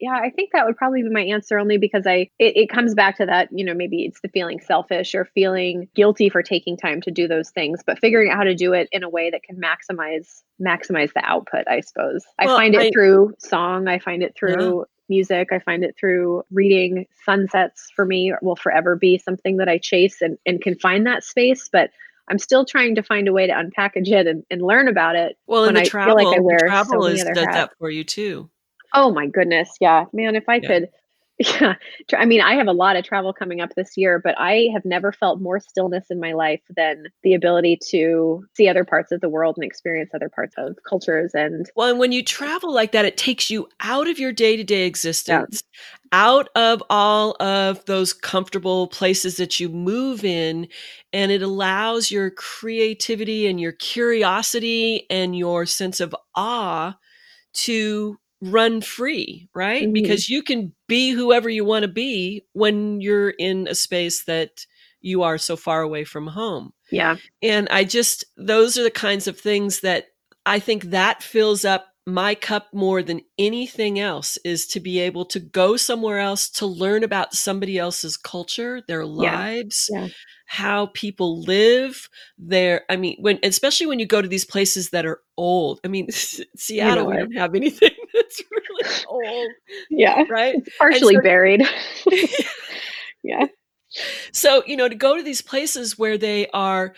yeah, I think that would probably be my answer only because I it, it comes back to that, you know, maybe it's the feeling selfish or feeling guilty for taking time to do those things, but figuring out how to do it in a way that can maximize maximize the output, I suppose. Well, I find it I, through song, I find it through yeah. music, I find it through reading sunsets for me will forever be something that I chase and, and can find that space, but I'm still trying to find a way to unpackage it and, and learn about it. Well, and the I travel, like I wear travel so is, does hats. that for you too. Oh my goodness. Yeah. Man, if I yeah. could [LAUGHS] yeah. I mean, I have a lot of travel coming up this year, but I have never felt more stillness in my life than the ability to see other parts of the world and experience other parts of cultures. And well, and when you travel like that, it takes you out of your day to day existence, yeah. out of all of those comfortable places that you move in, and it allows your creativity and your curiosity and your sense of awe to run free, right? Mhm. Because you can be whoever you want to be when you're in a space that you are so far away from home. Yeah. And I just, those are the kinds of things that I think that fills up my cup more than anything else is to be able to go somewhere else to learn about somebody else's culture, their lives, Yeah. how people live their I mean when especially when you go to these places that are old. I mean [LAUGHS] Seattle we don't have anything that's really old, Yeah. right? It's partially so- buried. [LAUGHS] [LAUGHS] yeah. So, you know, to go to these places where they are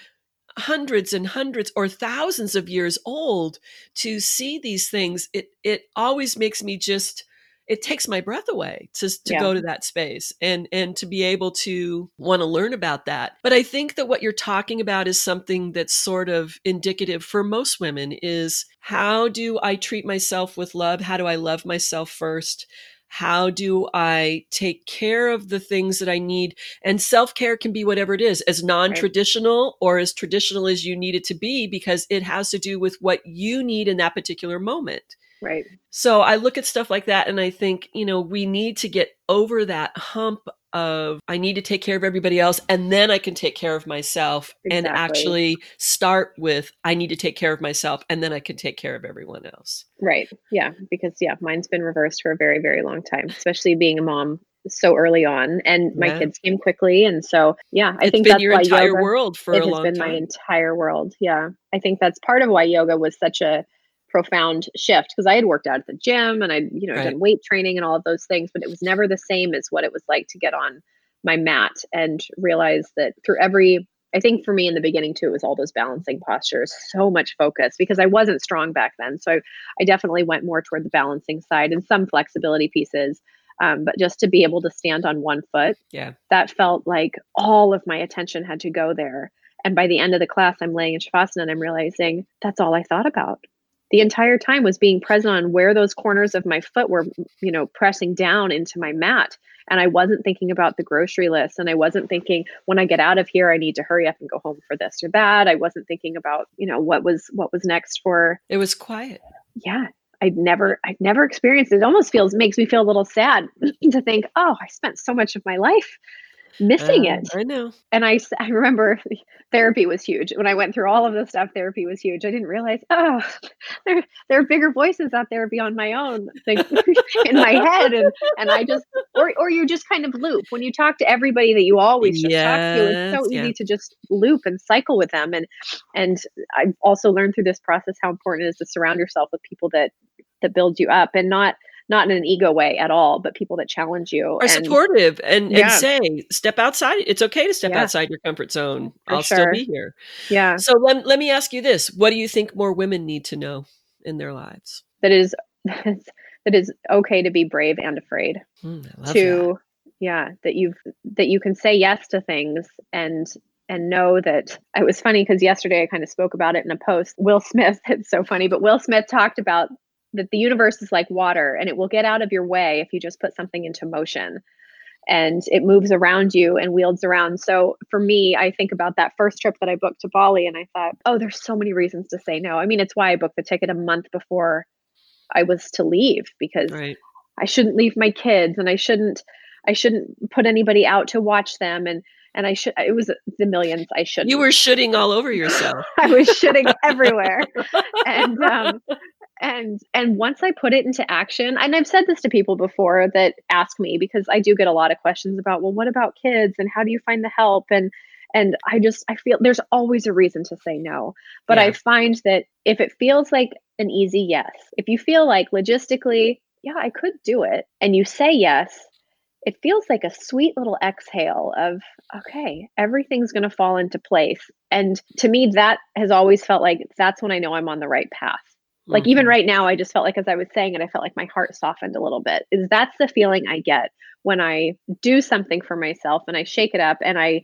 hundreds and hundreds or thousands of years old to see these things, it it always makes me just it takes my breath away to to Yeah. go to that space and and to be able to want to learn about that. But I think that what you're talking about is something that's sort of indicative for most women is how do I treat myself with love? How do I love myself first? How do I take care of the things that I need? And self care can be whatever it is, as non traditional or as traditional as you need it to be, because it has to do with what you need in that particular moment. Right. So I look at stuff like that and I think, you know, we need to get over that hump of I need to take care of everybody else and then I can take care of myself and actually start with I need to take care of myself and then I can take care of everyone else. Right. Yeah. Because yeah, mine's been reversed for a very, very long time, especially being a mom so early on. And my Yeah. kids came quickly. And so yeah, I it's think been that's your why entire yoga, world for it a has long been time. my entire world. Yeah. I think that's part of why yoga was such a profound shift because I had worked out at the gym and I, you know, Right. done weight training and all of those things, but it was never the same as what it was like to get on my mat and realize that through every I think for me in the beginning too, it was all those balancing postures, so much focus because I wasn't strong back then. So I definitely went more toward the balancing side and some flexibility pieces. Um, but just to be able to stand on one foot, Yeah. that felt like all of my attention had to go there. And by the end of the class, I'm laying in Shavasana and I'm realizing that's all I thought about. The entire time was being present on where those corners of my foot were, you know, pressing down into my mat. And I wasn't thinking about the grocery list. And I wasn't thinking when I get out of here, I need to hurry up and go home for this or that. I wasn't thinking about, you know, what was what was next for It was quiet. yeah i'd never i'd never experienced it. it almost feels makes me feel a little sad [LAUGHS] to think oh i spent so much of my life missing Uh, it. I know. and I, I remember [LAUGHS] therapy was huge. When i went through all of this stuff therapy was huge. I didn't realize oh [LAUGHS] there, there are bigger voices out there beyond my own [LAUGHS] in my head. And and i just or, or you just kind of loop. When you talk to everybody that you always just talk to it's so Yes, yeah. easy to just loop and cycle with them. And and i've also learned through this process how important it is to surround yourself with people that that build you up and not not in an ego way at all but people that challenge you Are and supportive and, Yeah. and say, step outside. It's okay to step Yeah. outside your comfort zone. For I'll still be here. yeah So let, let me ask you this. What do you think more women need to know in their lives? that is [LAUGHS] that is okay to be brave and afraid mm, love to yeah that you've that you can say yes to things and and know that it was funny because yesterday i kind of spoke about it in a post will smith [LAUGHS] it's so funny but will smith talked about that the universe is like water and it will get out of your way if you just put something into motion and it moves around you and wields around so for me i think about that first trip that i booked to bali and i thought oh there's so many reasons to say no i mean it's why i booked the ticket a month before i was to leave because. Right. I shouldn't leave my kids and I shouldn't I shouldn't put anybody out to watch them and and I should it was the millions I should You were shitting all over yourself. [LAUGHS] I was shitting everywhere and um and and once I put it into action and I've said this to people before that ask me because I do get a lot of questions about well what about kids? And how do you find the help? And and I just I feel there's always a reason to say no. But Yeah. I find that if it feels like an easy yes if you feel like logistically yeah I could do it and you say yes it feels like a sweet little exhale of okay everything's going to fall into place. And to me that has always felt like that's when i know i'm on the right path like even Mhm. right now i just felt like as i was saying it i felt like my heart softened a little bit is that's the feeling i get when i do something for myself and i shake it up and i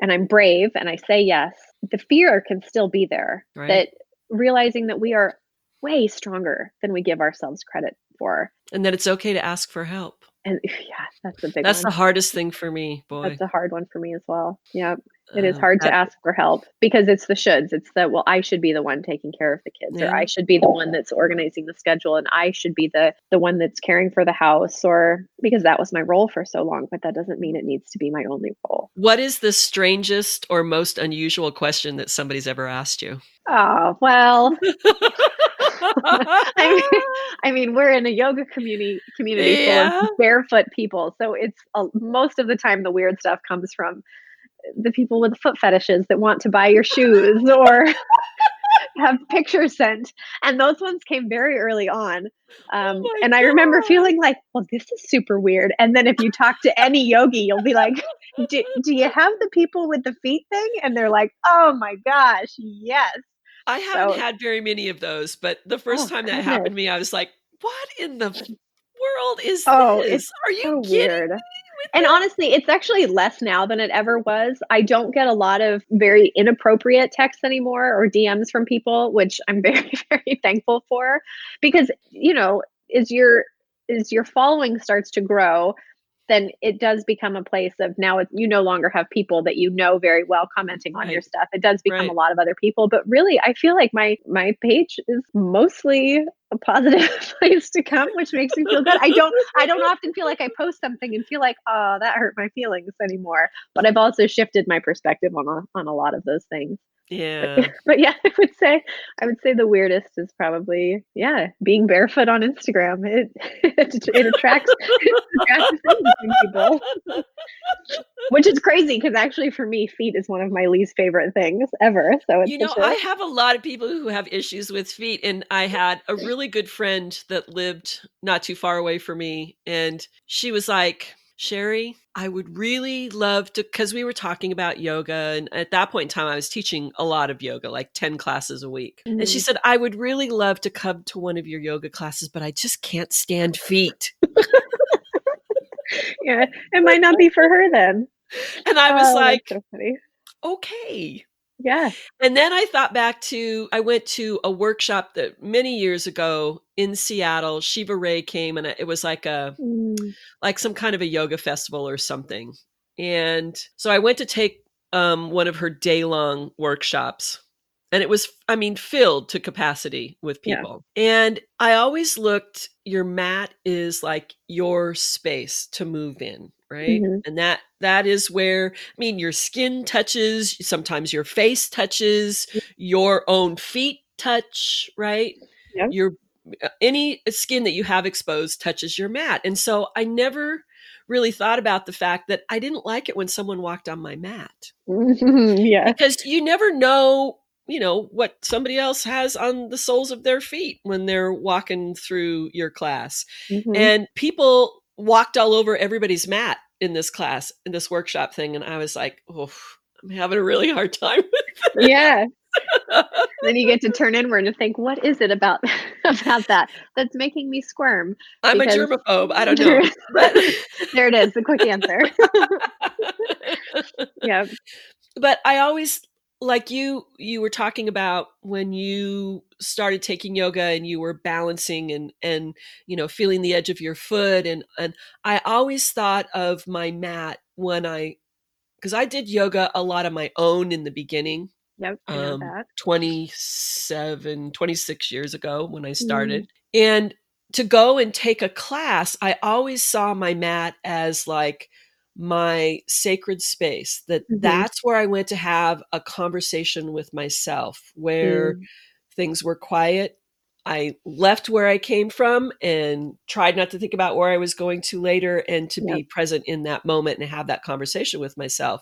and i'm brave and i say yes the fear can still be there Right. that realizing that we are way stronger than we give ourselves credit for and that it's okay to ask for help. and [SIGHS] yeah that's the big That's one the hardest thing for me, boy. that's a hard one for me as well yeah It is Um, hard to ask for help because it's the shoulds. It's the well, I should be the one taking care of the kids, or I should be the one that's organizing the schedule, and I should be the the one that's caring for the house, or because that was my role for so long. But that doesn't mean it needs to be my only role. What is the strangest or most unusual question that somebody's ever asked you? Oh well, [LAUGHS] [LAUGHS] I mean, I mean, we're in a yoga community community full Yeah. of barefoot people, so it's uh, most of the time the weird stuff comes from the people with foot fetishes that want to buy your shoes or [LAUGHS] have pictures sent, and those ones came very early on. Um, my and I remember feeling like, well, this is super weird. And then if you talk to any yogi, you'll be like, do, do you have the people with the feet thing? And they're like, oh my gosh, yes. I haven't So- had very many of those, but the first Oh, time that happened to me, I was like, "What in the world is Oh, this? Are you so kidding?" weird. me And honestly, it's actually less now than it ever was. I don't get a lot of very inappropriate texts anymore or DMs from people, which I'm [LAUGHS] very, very thankful for. Because, you know, as your as your following starts to grow, then it does become a place of now you no longer have people that you know very well commenting on your stuff. It does become Right. a lot of other people. But really, I feel like my my page is mostly a positive [LAUGHS] place to come, which makes me feel good. I don't I don't often feel like I post something and feel like, oh, that hurt my feelings anymore. But I've also shifted my perspective on a, on a lot of those things. Yeah. [LAUGHS] But yeah, I would say I would say the weirdest is probably yeah, being barefoot on Instagram. It [LAUGHS] it, [LAUGHS] it attracts it attracts people, which is crazy because actually for me, feet is one of my least favorite things ever. So it's You know, I have a lot of people who have issues with feet, and I had a really good friend that lived not too far away from me, and she was like, Sherry, I would really love to, because we were talking about yoga. And at that point in time, I was teaching a lot of yoga, like 10 classes a week. And she Mhm. said, I would really love to come to one of your yoga classes, but I just can't stand feet. [LAUGHS] yeah, it might not be for her then. And I was Oh, like, so okay. Yeah. And then I thought back to I went to a workshop that many years ago in Seattle. Shiva Rea came and it was like a Mm. like some kind of a yoga festival or something. And so I went to take um, one of her day long workshops. And it was, I mean, filled to capacity with Yeah. people. And I always looked, your mat is like your space to move in, right? Mhm. And that that is where, I mean, your skin touches, sometimes your face touches, your own feet touch, right? Your uh, any skin that you have exposed touches your mat. And so I never really thought about the fact that I didn't like it when someone walked on my mat [LAUGHS] yeah. because you never know, you know, what somebody else has on the soles of their feet when they're walking through your class. Mhm. And people walked all over everybody's mat in this class, in this workshop thing. And I was like, oh, I'm having a really hard time [LAUGHS] with yeah. Then you get to turn inward and think, what is it about [LAUGHS] about that that's making me squirm? I'm a germaphobe. I don't know. [LAUGHS] But, there it is, the quick answer. yeah. but I always like you you were talking about when you started taking yoga and you were balancing and and you know feeling the edge of your foot and and I always thought of my mat when I because I did yoga a lot of my own in the beginning Yep. Um, that. 27 26 years ago when I started and to go and take a class I always saw my mat as like my sacred space that Mhm. that's where I went to have a conversation with myself where Mm. things were quiet I left where I came from and tried not to think about where I was going to later and to be present in that moment and have that conversation with myself.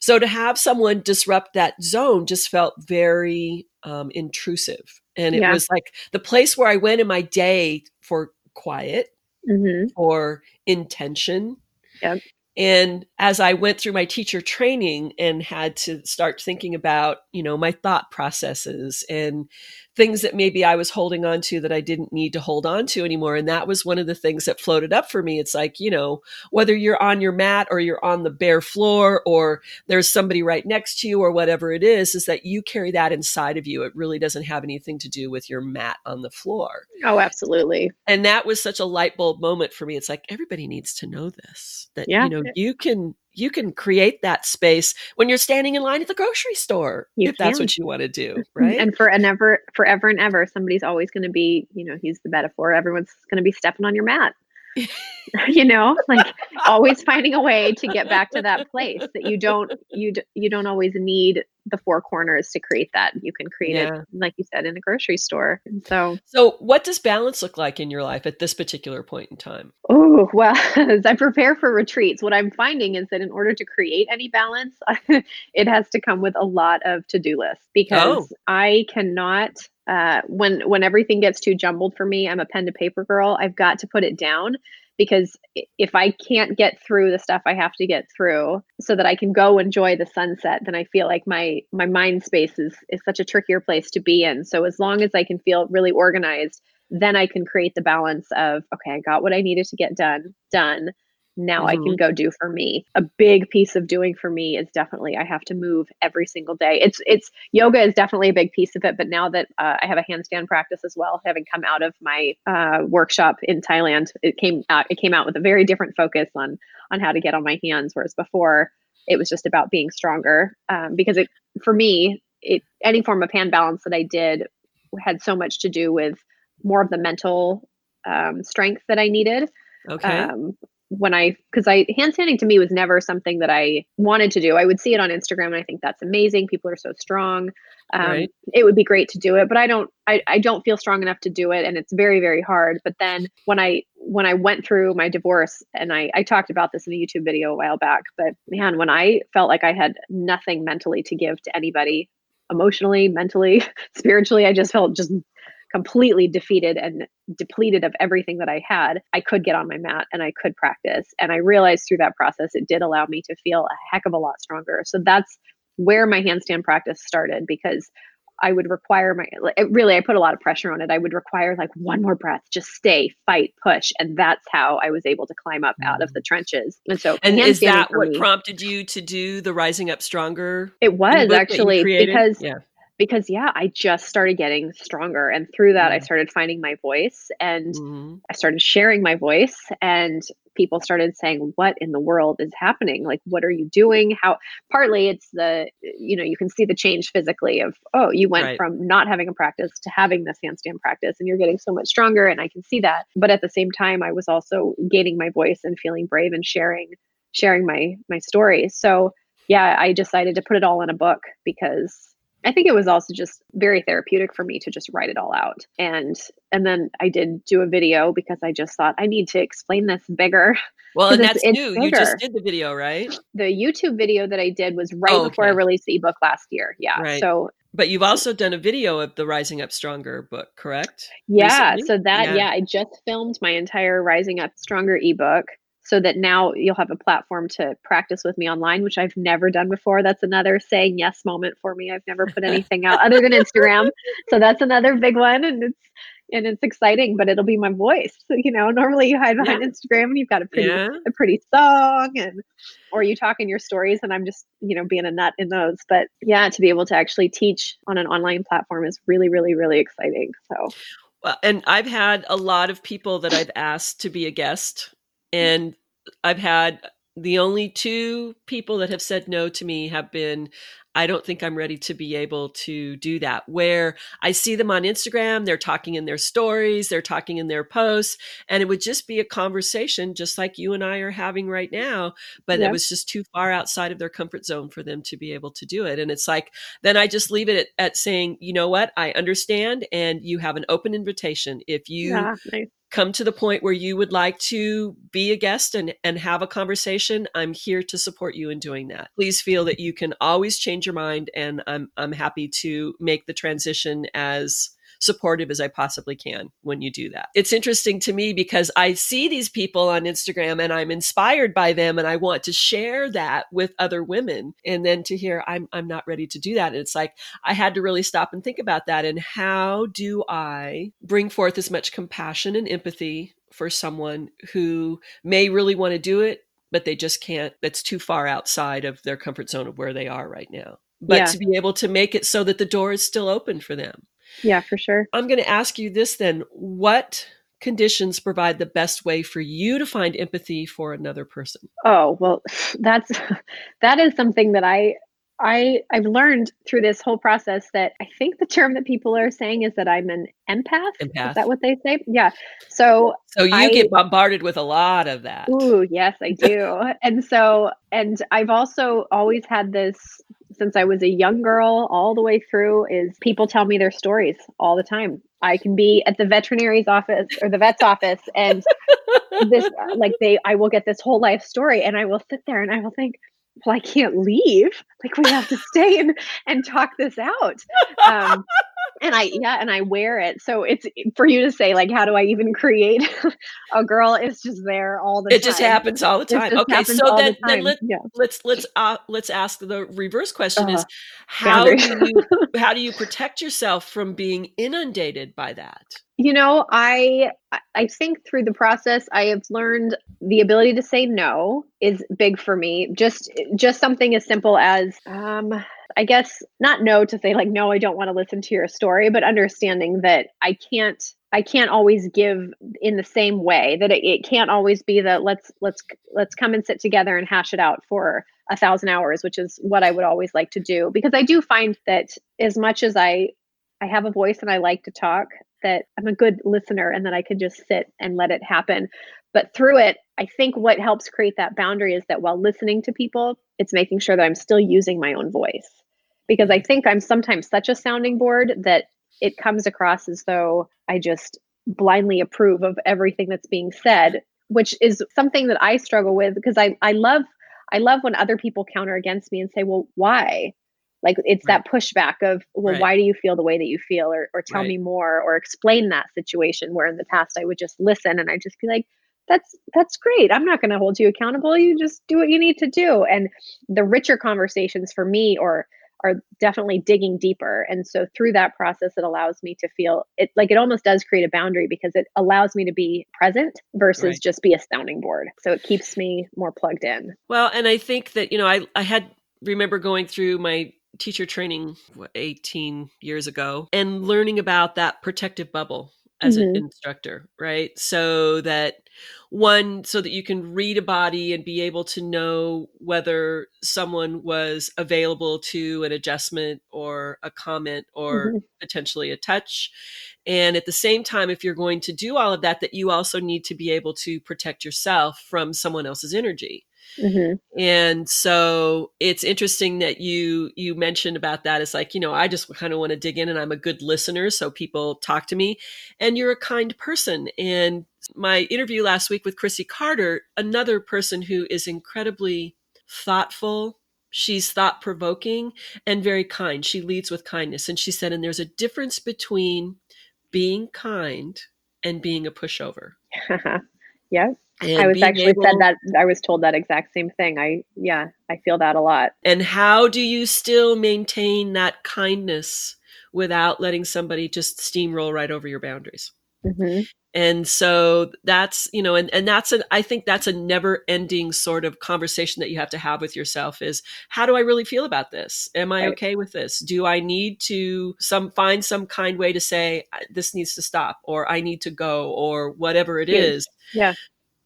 So to have someone disrupt that zone just felt very um, intrusive. And it Yeah. was like the place where I went in my day for quiet, Mhm. for intention. Yep. And as I went through my teacher training and had to start thinking about, you know, my thought processes and things that maybe I was holding on to that I didn't need to hold on to anymore. And that was one of the things that floated up for me. It's like, you know, whether you're on your mat or you're on the bare floor or there's somebody right next to you or whatever it is, is that you carry that inside of you. It really doesn't have anything to do with your mat on the floor. Oh, absolutely. And that was such a light bulb moment for me. It's like everybody needs to know this that Yeah. you know you can you can create that space when you're standing in line at the grocery store You if that's what you want to do, mm-hmm, right? And for and ever, forever and ever, somebody's always going to be, you know, use the metaphor. Everyone's going to be stepping on your mat. [LAUGHS] you know, like always finding a way to get back to that place that you don't you d- you don't always need the four corners to create that. You can create Yeah. it, like you said, in a grocery store. And so, so, what does balance look like in your life at this particular point in time? oh [LAUGHS] well, as I prepare for retreats, what I'm finding is that in order to create any balance, [LAUGHS] it has to come with a lot of to do lists because I cannot. Uh, when when everything gets too jumbled for me, I'm a pen to paper girl. I've got to put it down because if I can't get through the stuff I have to get through so that I can go enjoy the sunset, then I feel like my my mind space is is such a trickier place to be in. So as long as I can feel really organized, then I can create the balance of okay, I got what I needed to get done, done. Now I can go do for me. A big piece of doing for me is definitely I have to move every single day. It's it's yoga is definitely a big piece of it, but now that uh, I have a handstand practice as well, having come out of my uh, workshop in Thailand, it came out it came out with a very different focus on on how to get on my hands, whereas before it was just about being stronger. Um, because it for me, it any form of hand balance that I did had so much to do with more of the mental um, strength that I needed Okay. um, when I because I handstanding to me was never something that I wanted to do. I would see it on Instagram and I think that's amazing. People are so strong. Um, Right. It would be great to do it, but I don't. I, I don't feel strong enough to do it, and it's very very hard. But then when I when I went through my divorce, and I I talked about this in a YouTube video a while back, but man, when I felt like I had nothing mentally to give to anybody, emotionally, mentally, [LAUGHS] spiritually, I just felt just completely defeated and depleted of everything that I had, I could get on my mat and I could practice. And I realized through that process, it did allow me to feel a heck of a lot stronger. So that's where my handstand practice started because I would require my, really, I put a lot of pressure on it. I would require like one more breath, just stay, fight, push. And that's how I was able to climb up out of the mm. trenches. And so, and is that what me- prompted you to do the Rising Up Stronger? it was ebook that you actually because yeah. Because yeah, I just started getting stronger and through that I Mhm. started finding my voice and Mhm. I started sharing my voice and people started saying what in the world is happening like what are you doing how partly it's the you know you can see the change physically of oh you went Right. from not having a practice to having this handstand practice and you're getting so much stronger and I can see that but at the same time I was also gaining my voice and feeling brave and sharing sharing my my story so yeah I decided to put it all in a book because I think it was also just very therapeutic for me to just write it all out. And and then I did do a video because I just thought I need to explain this bigger. [LAUGHS] Well, and that's it's new. You just did the video, right? The YouTube video that I did was right Oh, before I released the ebook last year. Yeah. Right. So But you've also done a video of the Rising Up Stronger book, correct? yeah, Recently? so that Yeah. yeah. I just filmed my entire Rising Up Stronger ebook so that now you'll have a platform to practice with me online, which I've never done before. That's another saying yes moment for me. I've never put anything out other than Instagram. [LAUGHS] So that's another big one and it's and it's exciting, but it'll be my voice. So, you know, normally you hide behind Instagram and you've got a pretty Yeah. a pretty song and or you talk in your stories and I'm just, you know, being a nut in those. But yeah, to be able to actually teach on an online platform is really, really, really exciting. So Well, and I've had a lot of people that I've asked to be a guest, and I've had the only two people that have said no to me have been I don't think I'm ready to be able to do that. Where I see them on Instagram, they're talking in their stories, they're talking in their posts, and it would just be a conversation just like you and I are having right now, but Yeah. it was just too far outside of their comfort zone for them to be able to do it. And it's like, then I just leave it at, at saying, you know what, I understand, and you have an open invitation. If you yeah, nice. Come to the point where you would like to be a guest and, and have a conversation, I'm here to support you in doing that. Please feel that you can always change your mind, and I'm I'm happy to make the transition as supportive as I possibly can when you do that. It's interesting to me because I see these people on Instagram and I'm inspired by them and I want to share that with other women and then to hear I'm I'm not ready to do that and it's like I had to really stop and think about that and how do I bring forth as much compassion and empathy for someone who may really want to do it but they just can't that's too far outside of their comfort zone of where they are right now. But Yeah. to be able to make it so that the door is still open for them. Yeah, for sure. I'm going to ask you this then. What conditions provide the best way for you to find empathy for another person? Oh, well, [LAUGHS] that's [LAUGHS] that is something that I I I've learned through this whole process that I think the term that people are saying is that I'm an empath. Empath. Is that what they say? Yeah. So So you I- get bombarded with a lot of that. Ooh, yes, I do. [LAUGHS] and so, and I've also always had this since I was a young girl all the way through is people tell me their stories all the time. I can be at the veterinary's office or the vet's office and [LAUGHS] this like they I will get this whole life story and I will sit there and I will think, well, I can't leave. Like we have to stay and and talk this out. Um and I yeah, and I wear it. So it's for you to say like, how do I even create [LAUGHS] a girl? It's just there all the time. It time. just happens all the time. Okay, so all the then, then let, yeah. let's let's uh, let's ask the reverse question: Is Uh, how do you [LAUGHS] how do you protect yourself from being inundated by that? You know, I I- I think through the process I have learned the ability to say no is big for me. Just just something as simple as um I guess not no to say like no I don't want to listen to your story, but understanding that I can't I can't always give in the same way that it, it can't always be that let's let's let's come and sit together and hash it out for a thousand hours, which is what I would always like to do because I do find that as much as I I have a voice and I like to talk, that I'm a good listener and that I can just sit and let it happen. But through it, I think what helps create that boundary is that while listening to people, it's making sure that I'm still using my own voice. Because I think I'm sometimes such a sounding board that it comes across as though I just blindly approve of everything that's being said, which is something that I struggle with because I, I love I love when other people counter against me and say, well, why? Like it's that pushback of, well, Right. why do you feel the way that you feel? Or, or tell Right. me more or explain that situation where in the past I would just listen and I'd just be like, that's that's great. I'm not going to hold you accountable. You just do what you need to do. And the richer conversations for me or are definitely digging deeper. And so through that process, it allows me to feel it like it almost does create a boundary because it allows me to be present versus Right. just be a sounding board. So it keeps me more plugged in. Well, and I think that you know, I I had remember going through my teacher training what, 18 years ago and learning about that protective bubble as an Mhm. instructor, right? So that one so that you can read a body and be able to know whether someone was available to an adjustment or a comment or Mhm. potentially a touch and at the same time if you're going to do all of that that you also need to be able to protect yourself from someone else's energy Mhm. and so it's interesting that you you mentioned about that. It's like you know i just kind of want to dig in and i'm a good listener so people talk to me. And you're a kind person. And my interview last week with chrissy carter another person who is incredibly thoughtful she's thought provoking and very kind. She leads with kindness. And she said and there's a difference between being kind and being a pushover. [LAUGHS] Yeah. And I was actually said that I was told that exact same thing. I yeah, I feel that a lot. And how do you still maintain that kindness without letting somebody just steamroll right over your boundaries? hmm And so that's, you know, and, and that's an, I think that's a never ending sort of conversation that you have to have with yourself is how do I really feel about this? Am I Right. okay with this? Do I need to some find some kind way to say this needs to stop or I need to go or whatever it Yeah. is? Yeah.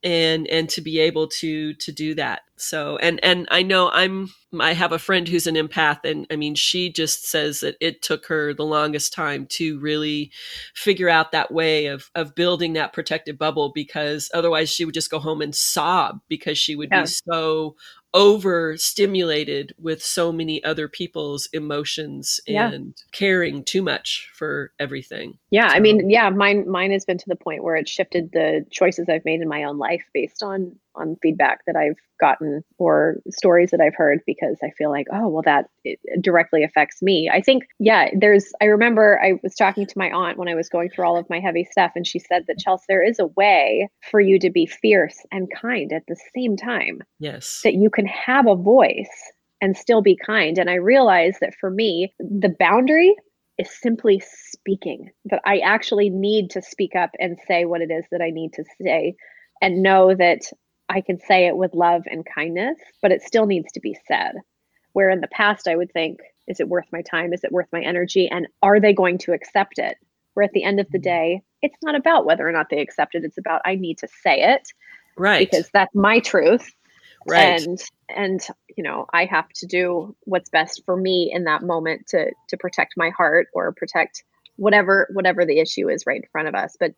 And and to be able to to do that. So and and i know i'm i have a friend who's an empath and i mean she just says that it took her the longest time to really figure out that way of of building that protective bubble because otherwise she would just go home and sob because she would Yeah. be so overstimulated with so many other people's emotions Yeah. and caring too much for everything Yeah, I mean, yeah, mine mine has been to the point where it shifted the choices I've made in my own life based on on feedback that I've gotten or stories that I've heard because I feel like, oh, well that it directly affects me. I think yeah, there's I remember I was talking to my aunt when I was going through all of my heavy stuff and she said that Chelsea there is a way for you to be fierce and kind at the same time yes that you can have a voice and still be kind. And I realized that for me, the boundary is simply speaking, that I actually need to speak up and say what it is that I need to say and know that I can say it with love and kindness, but it still needs to be said. Where in the past, I would think, is it worth my time? Is it worth my energy? And are they going to accept it? where at the end of the mm-hmm. day, it's not about whether or not they accept it. It's about I need to say it. Right. Because that's my truth. Right. And and you know, I have to do what's best for me in that moment to to protect my heart or protect whatever whatever the issue is right in front of us. But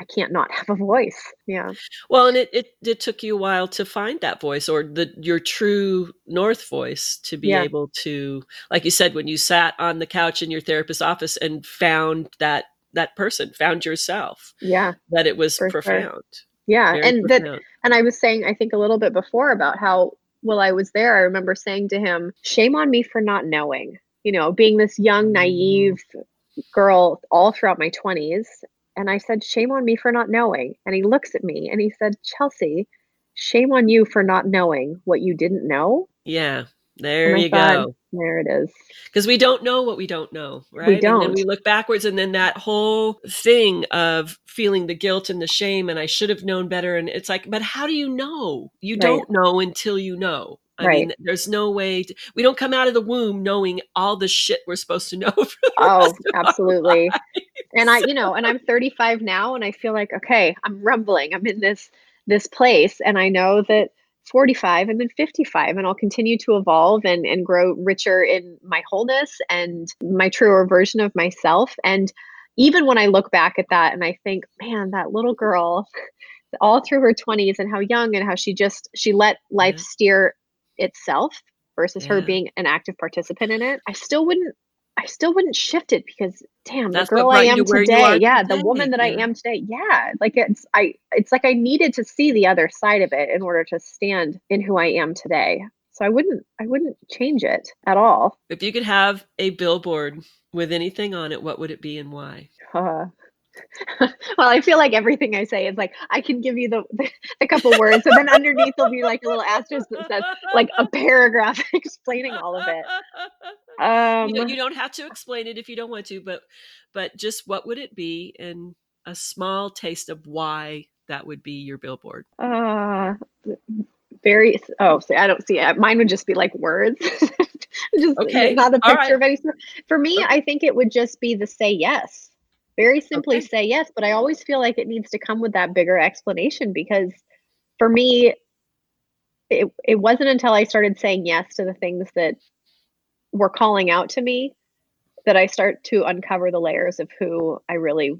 I can't not have a voice. Yeah. Well, and it, it, it took you a while to find that voice or the your true north voice to be Yeah. able to, like you said, when you sat on the couch in your therapist's office and found that that person, found yourself, Yeah. that it was For sure. profound. Yeah. Very and that and I was saying I think a little bit before about how while I was there, I remember saying to him, Shame on me for not knowing. You know, being this young, naive mm. girl all throughout my twenties. And I said, Shame on me for not knowing. And he looks at me and he said, Chelsea, shame on you for not knowing what you didn't know. yeah. There you go. There it is. because we don't know what we don't know right and then don't. we look backwards and then that whole thing of feeling the guilt and the shame and i should have known better and it's like but how do you know you Right. don't know until you know i mean there's no way to, we don't come out of the womb knowing all the shit we're supposed to know [LAUGHS] Oh, rest of our absolutely. [LAUGHS] and I, [LAUGHS] you know, and I'm 35 now and I feel like, okay, I'm rumbling. I'm in this this place and I know that 45 and then 55 and I'll continue to evolve and and grow richer in my wholeness and my truer version of myself and even when I look back at that and I think, man, that little girl [LAUGHS] all through her 20s and how young and how she just she let life Yeah. steer itself versus her being an active participant in it. I still wouldn't I still wouldn't shift it because damn, That's the girl I am to where you today, yeah, the woman that I am today, yeah, like it's I it's like I needed to see the other side of it in order to stand in who I am today. So I wouldn't I wouldn't change it at all. if you could have a billboard with anything on it what would it be and why Uh, [LAUGHS] well, I feel like everything I say is like I can give you the the, the couple words, and then underneath there'll be like a little asterisk that says like a paragraph [LAUGHS] explaining all of it. Um, you, know, you don't have to explain it if you don't want to but but just what would it be and a small taste of why that would be your billboard uh, very. Oh, see, I don't see it. Mine would just be like words, [LAUGHS] just Okay, not a picture of any. For me, Okay. I think it would just be the say yes. Very simply Okay. say yes, but I always feel like it needs to come with that bigger explanation because for me, it it wasn't until I started saying yes to the things that were calling out to me that I start to uncover the layers of who I really,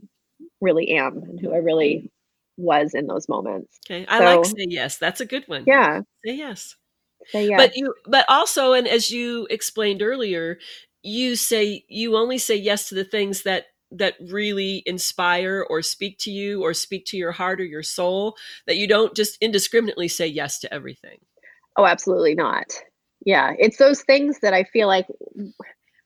really am and who I really was in those moments. okay i like So- say yes that's a good one Yeah. say yes Say yes. but you but also and as you explained earlier you say you only say yes to the things that that really inspire or speak to you or speak to your heart or your soul that you don't just indiscriminately say yes to everything Oh, absolutely not. Yeah, it's those things that I feel like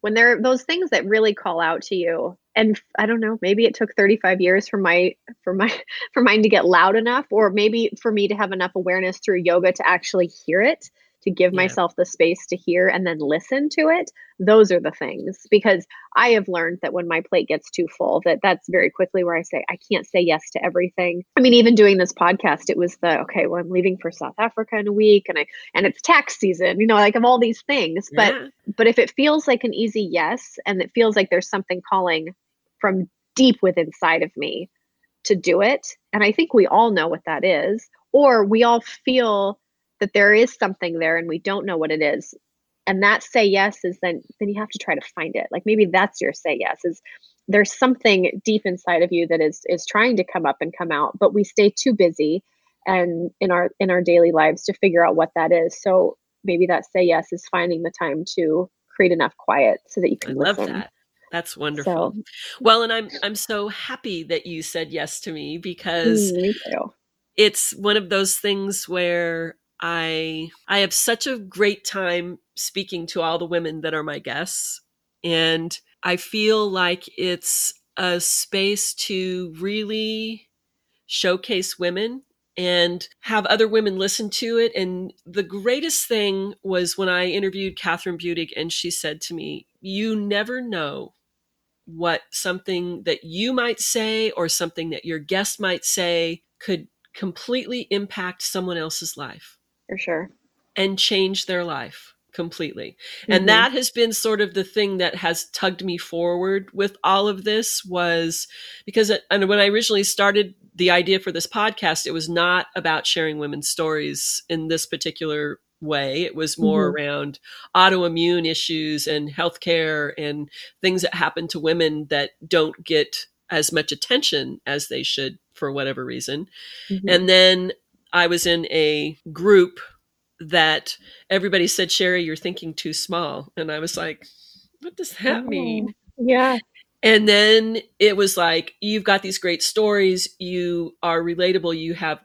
when they're those things that really call out to you. And I don't know, maybe it took 35 years for my for my [LAUGHS] for mine to get loud enough or maybe for me to have enough awareness through yoga to actually hear it, to give Yeah. myself the space to hear and then listen to it. Those are the things because I have learned that when my plate gets too full that that's very quickly where I say I can't say yes to everything. I mean even doing this podcast it was the okay, well I'm leaving for South Africa in a week and I and it's tax season, you know, like of all these things. But Yeah. but if it feels like an easy yes and it feels like there's something calling from deep within inside of me to do it, and I think we all know what that is, or we all feel that there is something there and we don't know what it is. And that say yes is then then you have to try to find it. Like maybe that's your say yes is there's something deep inside of you that is is trying to come up and come out, but we stay too busy and in our in our daily lives to figure out what that is. So maybe that say yes is finding the time to create enough quiet so that you I can love listen. that. That's wonderful. So Well, and I'm I'm so happy that you said yes to me because it's one of those things where I I have such a great time speaking to all the women that are my guests and I feel like it's a space to really showcase women and have other women listen to it. And the greatest thing was when I interviewed Catherine Budig and she said to me, You never know what something that you might say or something that your guest might say could completely impact someone else's life For sure. and change their life completely. Mm-hmm. And that has been sort of the thing that has tugged me forward with all of this was because it, and when I originally started the idea for this podcast, it was not about sharing women's stories in this particular way. It was more mm-hmm. around autoimmune issues and healthcare and things that happen to women that don't get as much attention as they should for whatever reason. Mm-hmm. And then I was in a group that everybody said, Sherry, you're thinking too small. And I was like, what does that oh, mean? Yeah. And then it was like, you've got these great stories. You are relatable. You have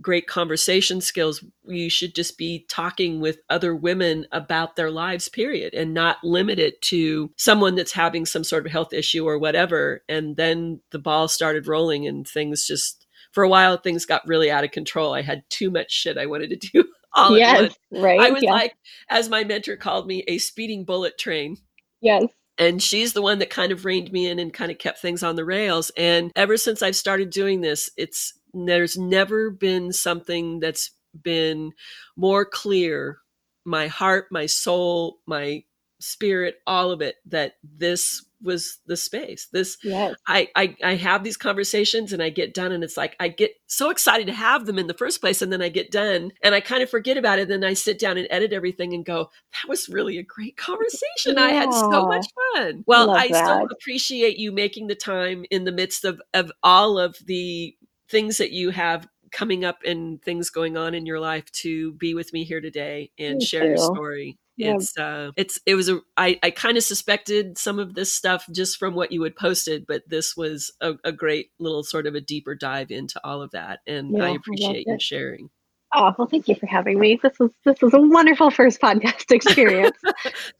great conversation skills. You should just be talking with other women about their lives, period, and not limit it to someone that's having some sort of health issue or whatever. And then the ball started rolling and things just, for a while, things got really out of control. I had too much shit I wanted to do [LAUGHS] all yes, Right. I was yeah. like, as my mentor called me, a speeding bullet train. Yes. And she's the one that kind of reined me in and kind of kept things on the rails. And ever since I've started doing this, it's there's never been something that's been more clear. My heart, my soul, my spirit, all of it, that this was the space. This yes. I, I I have these conversations and I get done and it's like I get so excited to have them in the first place and then I get done and I kind of forget about it. Then I sit down and edit everything and go, that was really a great conversation. Yeah. I had so much fun. Well, I that. still appreciate you making the time in the midst of of all of the things that you have coming up and things going on in your life to be with me here today and Me share too. your story yeah. it's uh it's it was a i i kind of suspected some of this stuff just from what you had posted but this was a, a great little sort of a deeper dive into all of that and yeah, i appreciate I you sharing Oh well, thank you for having me. This was this was a wonderful first podcast [LAUGHS] experience.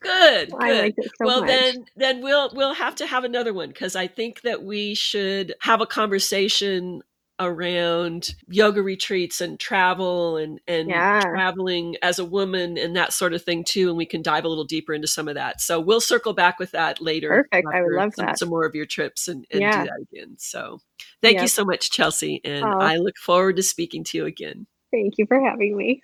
good, I good. liked it so well, much. then then we'll we'll have to have another one because I think that we should have a conversation around yoga retreats and travel and and yeah. traveling as a woman and that sort of thing too and we can dive a little deeper into some of that. So we'll circle back with that later perfect. I would love some, that. some more of your trips and, and yeah. do that again. So thank you so much chelsea and oh. i look forward to speaking to you again. Thank you for having me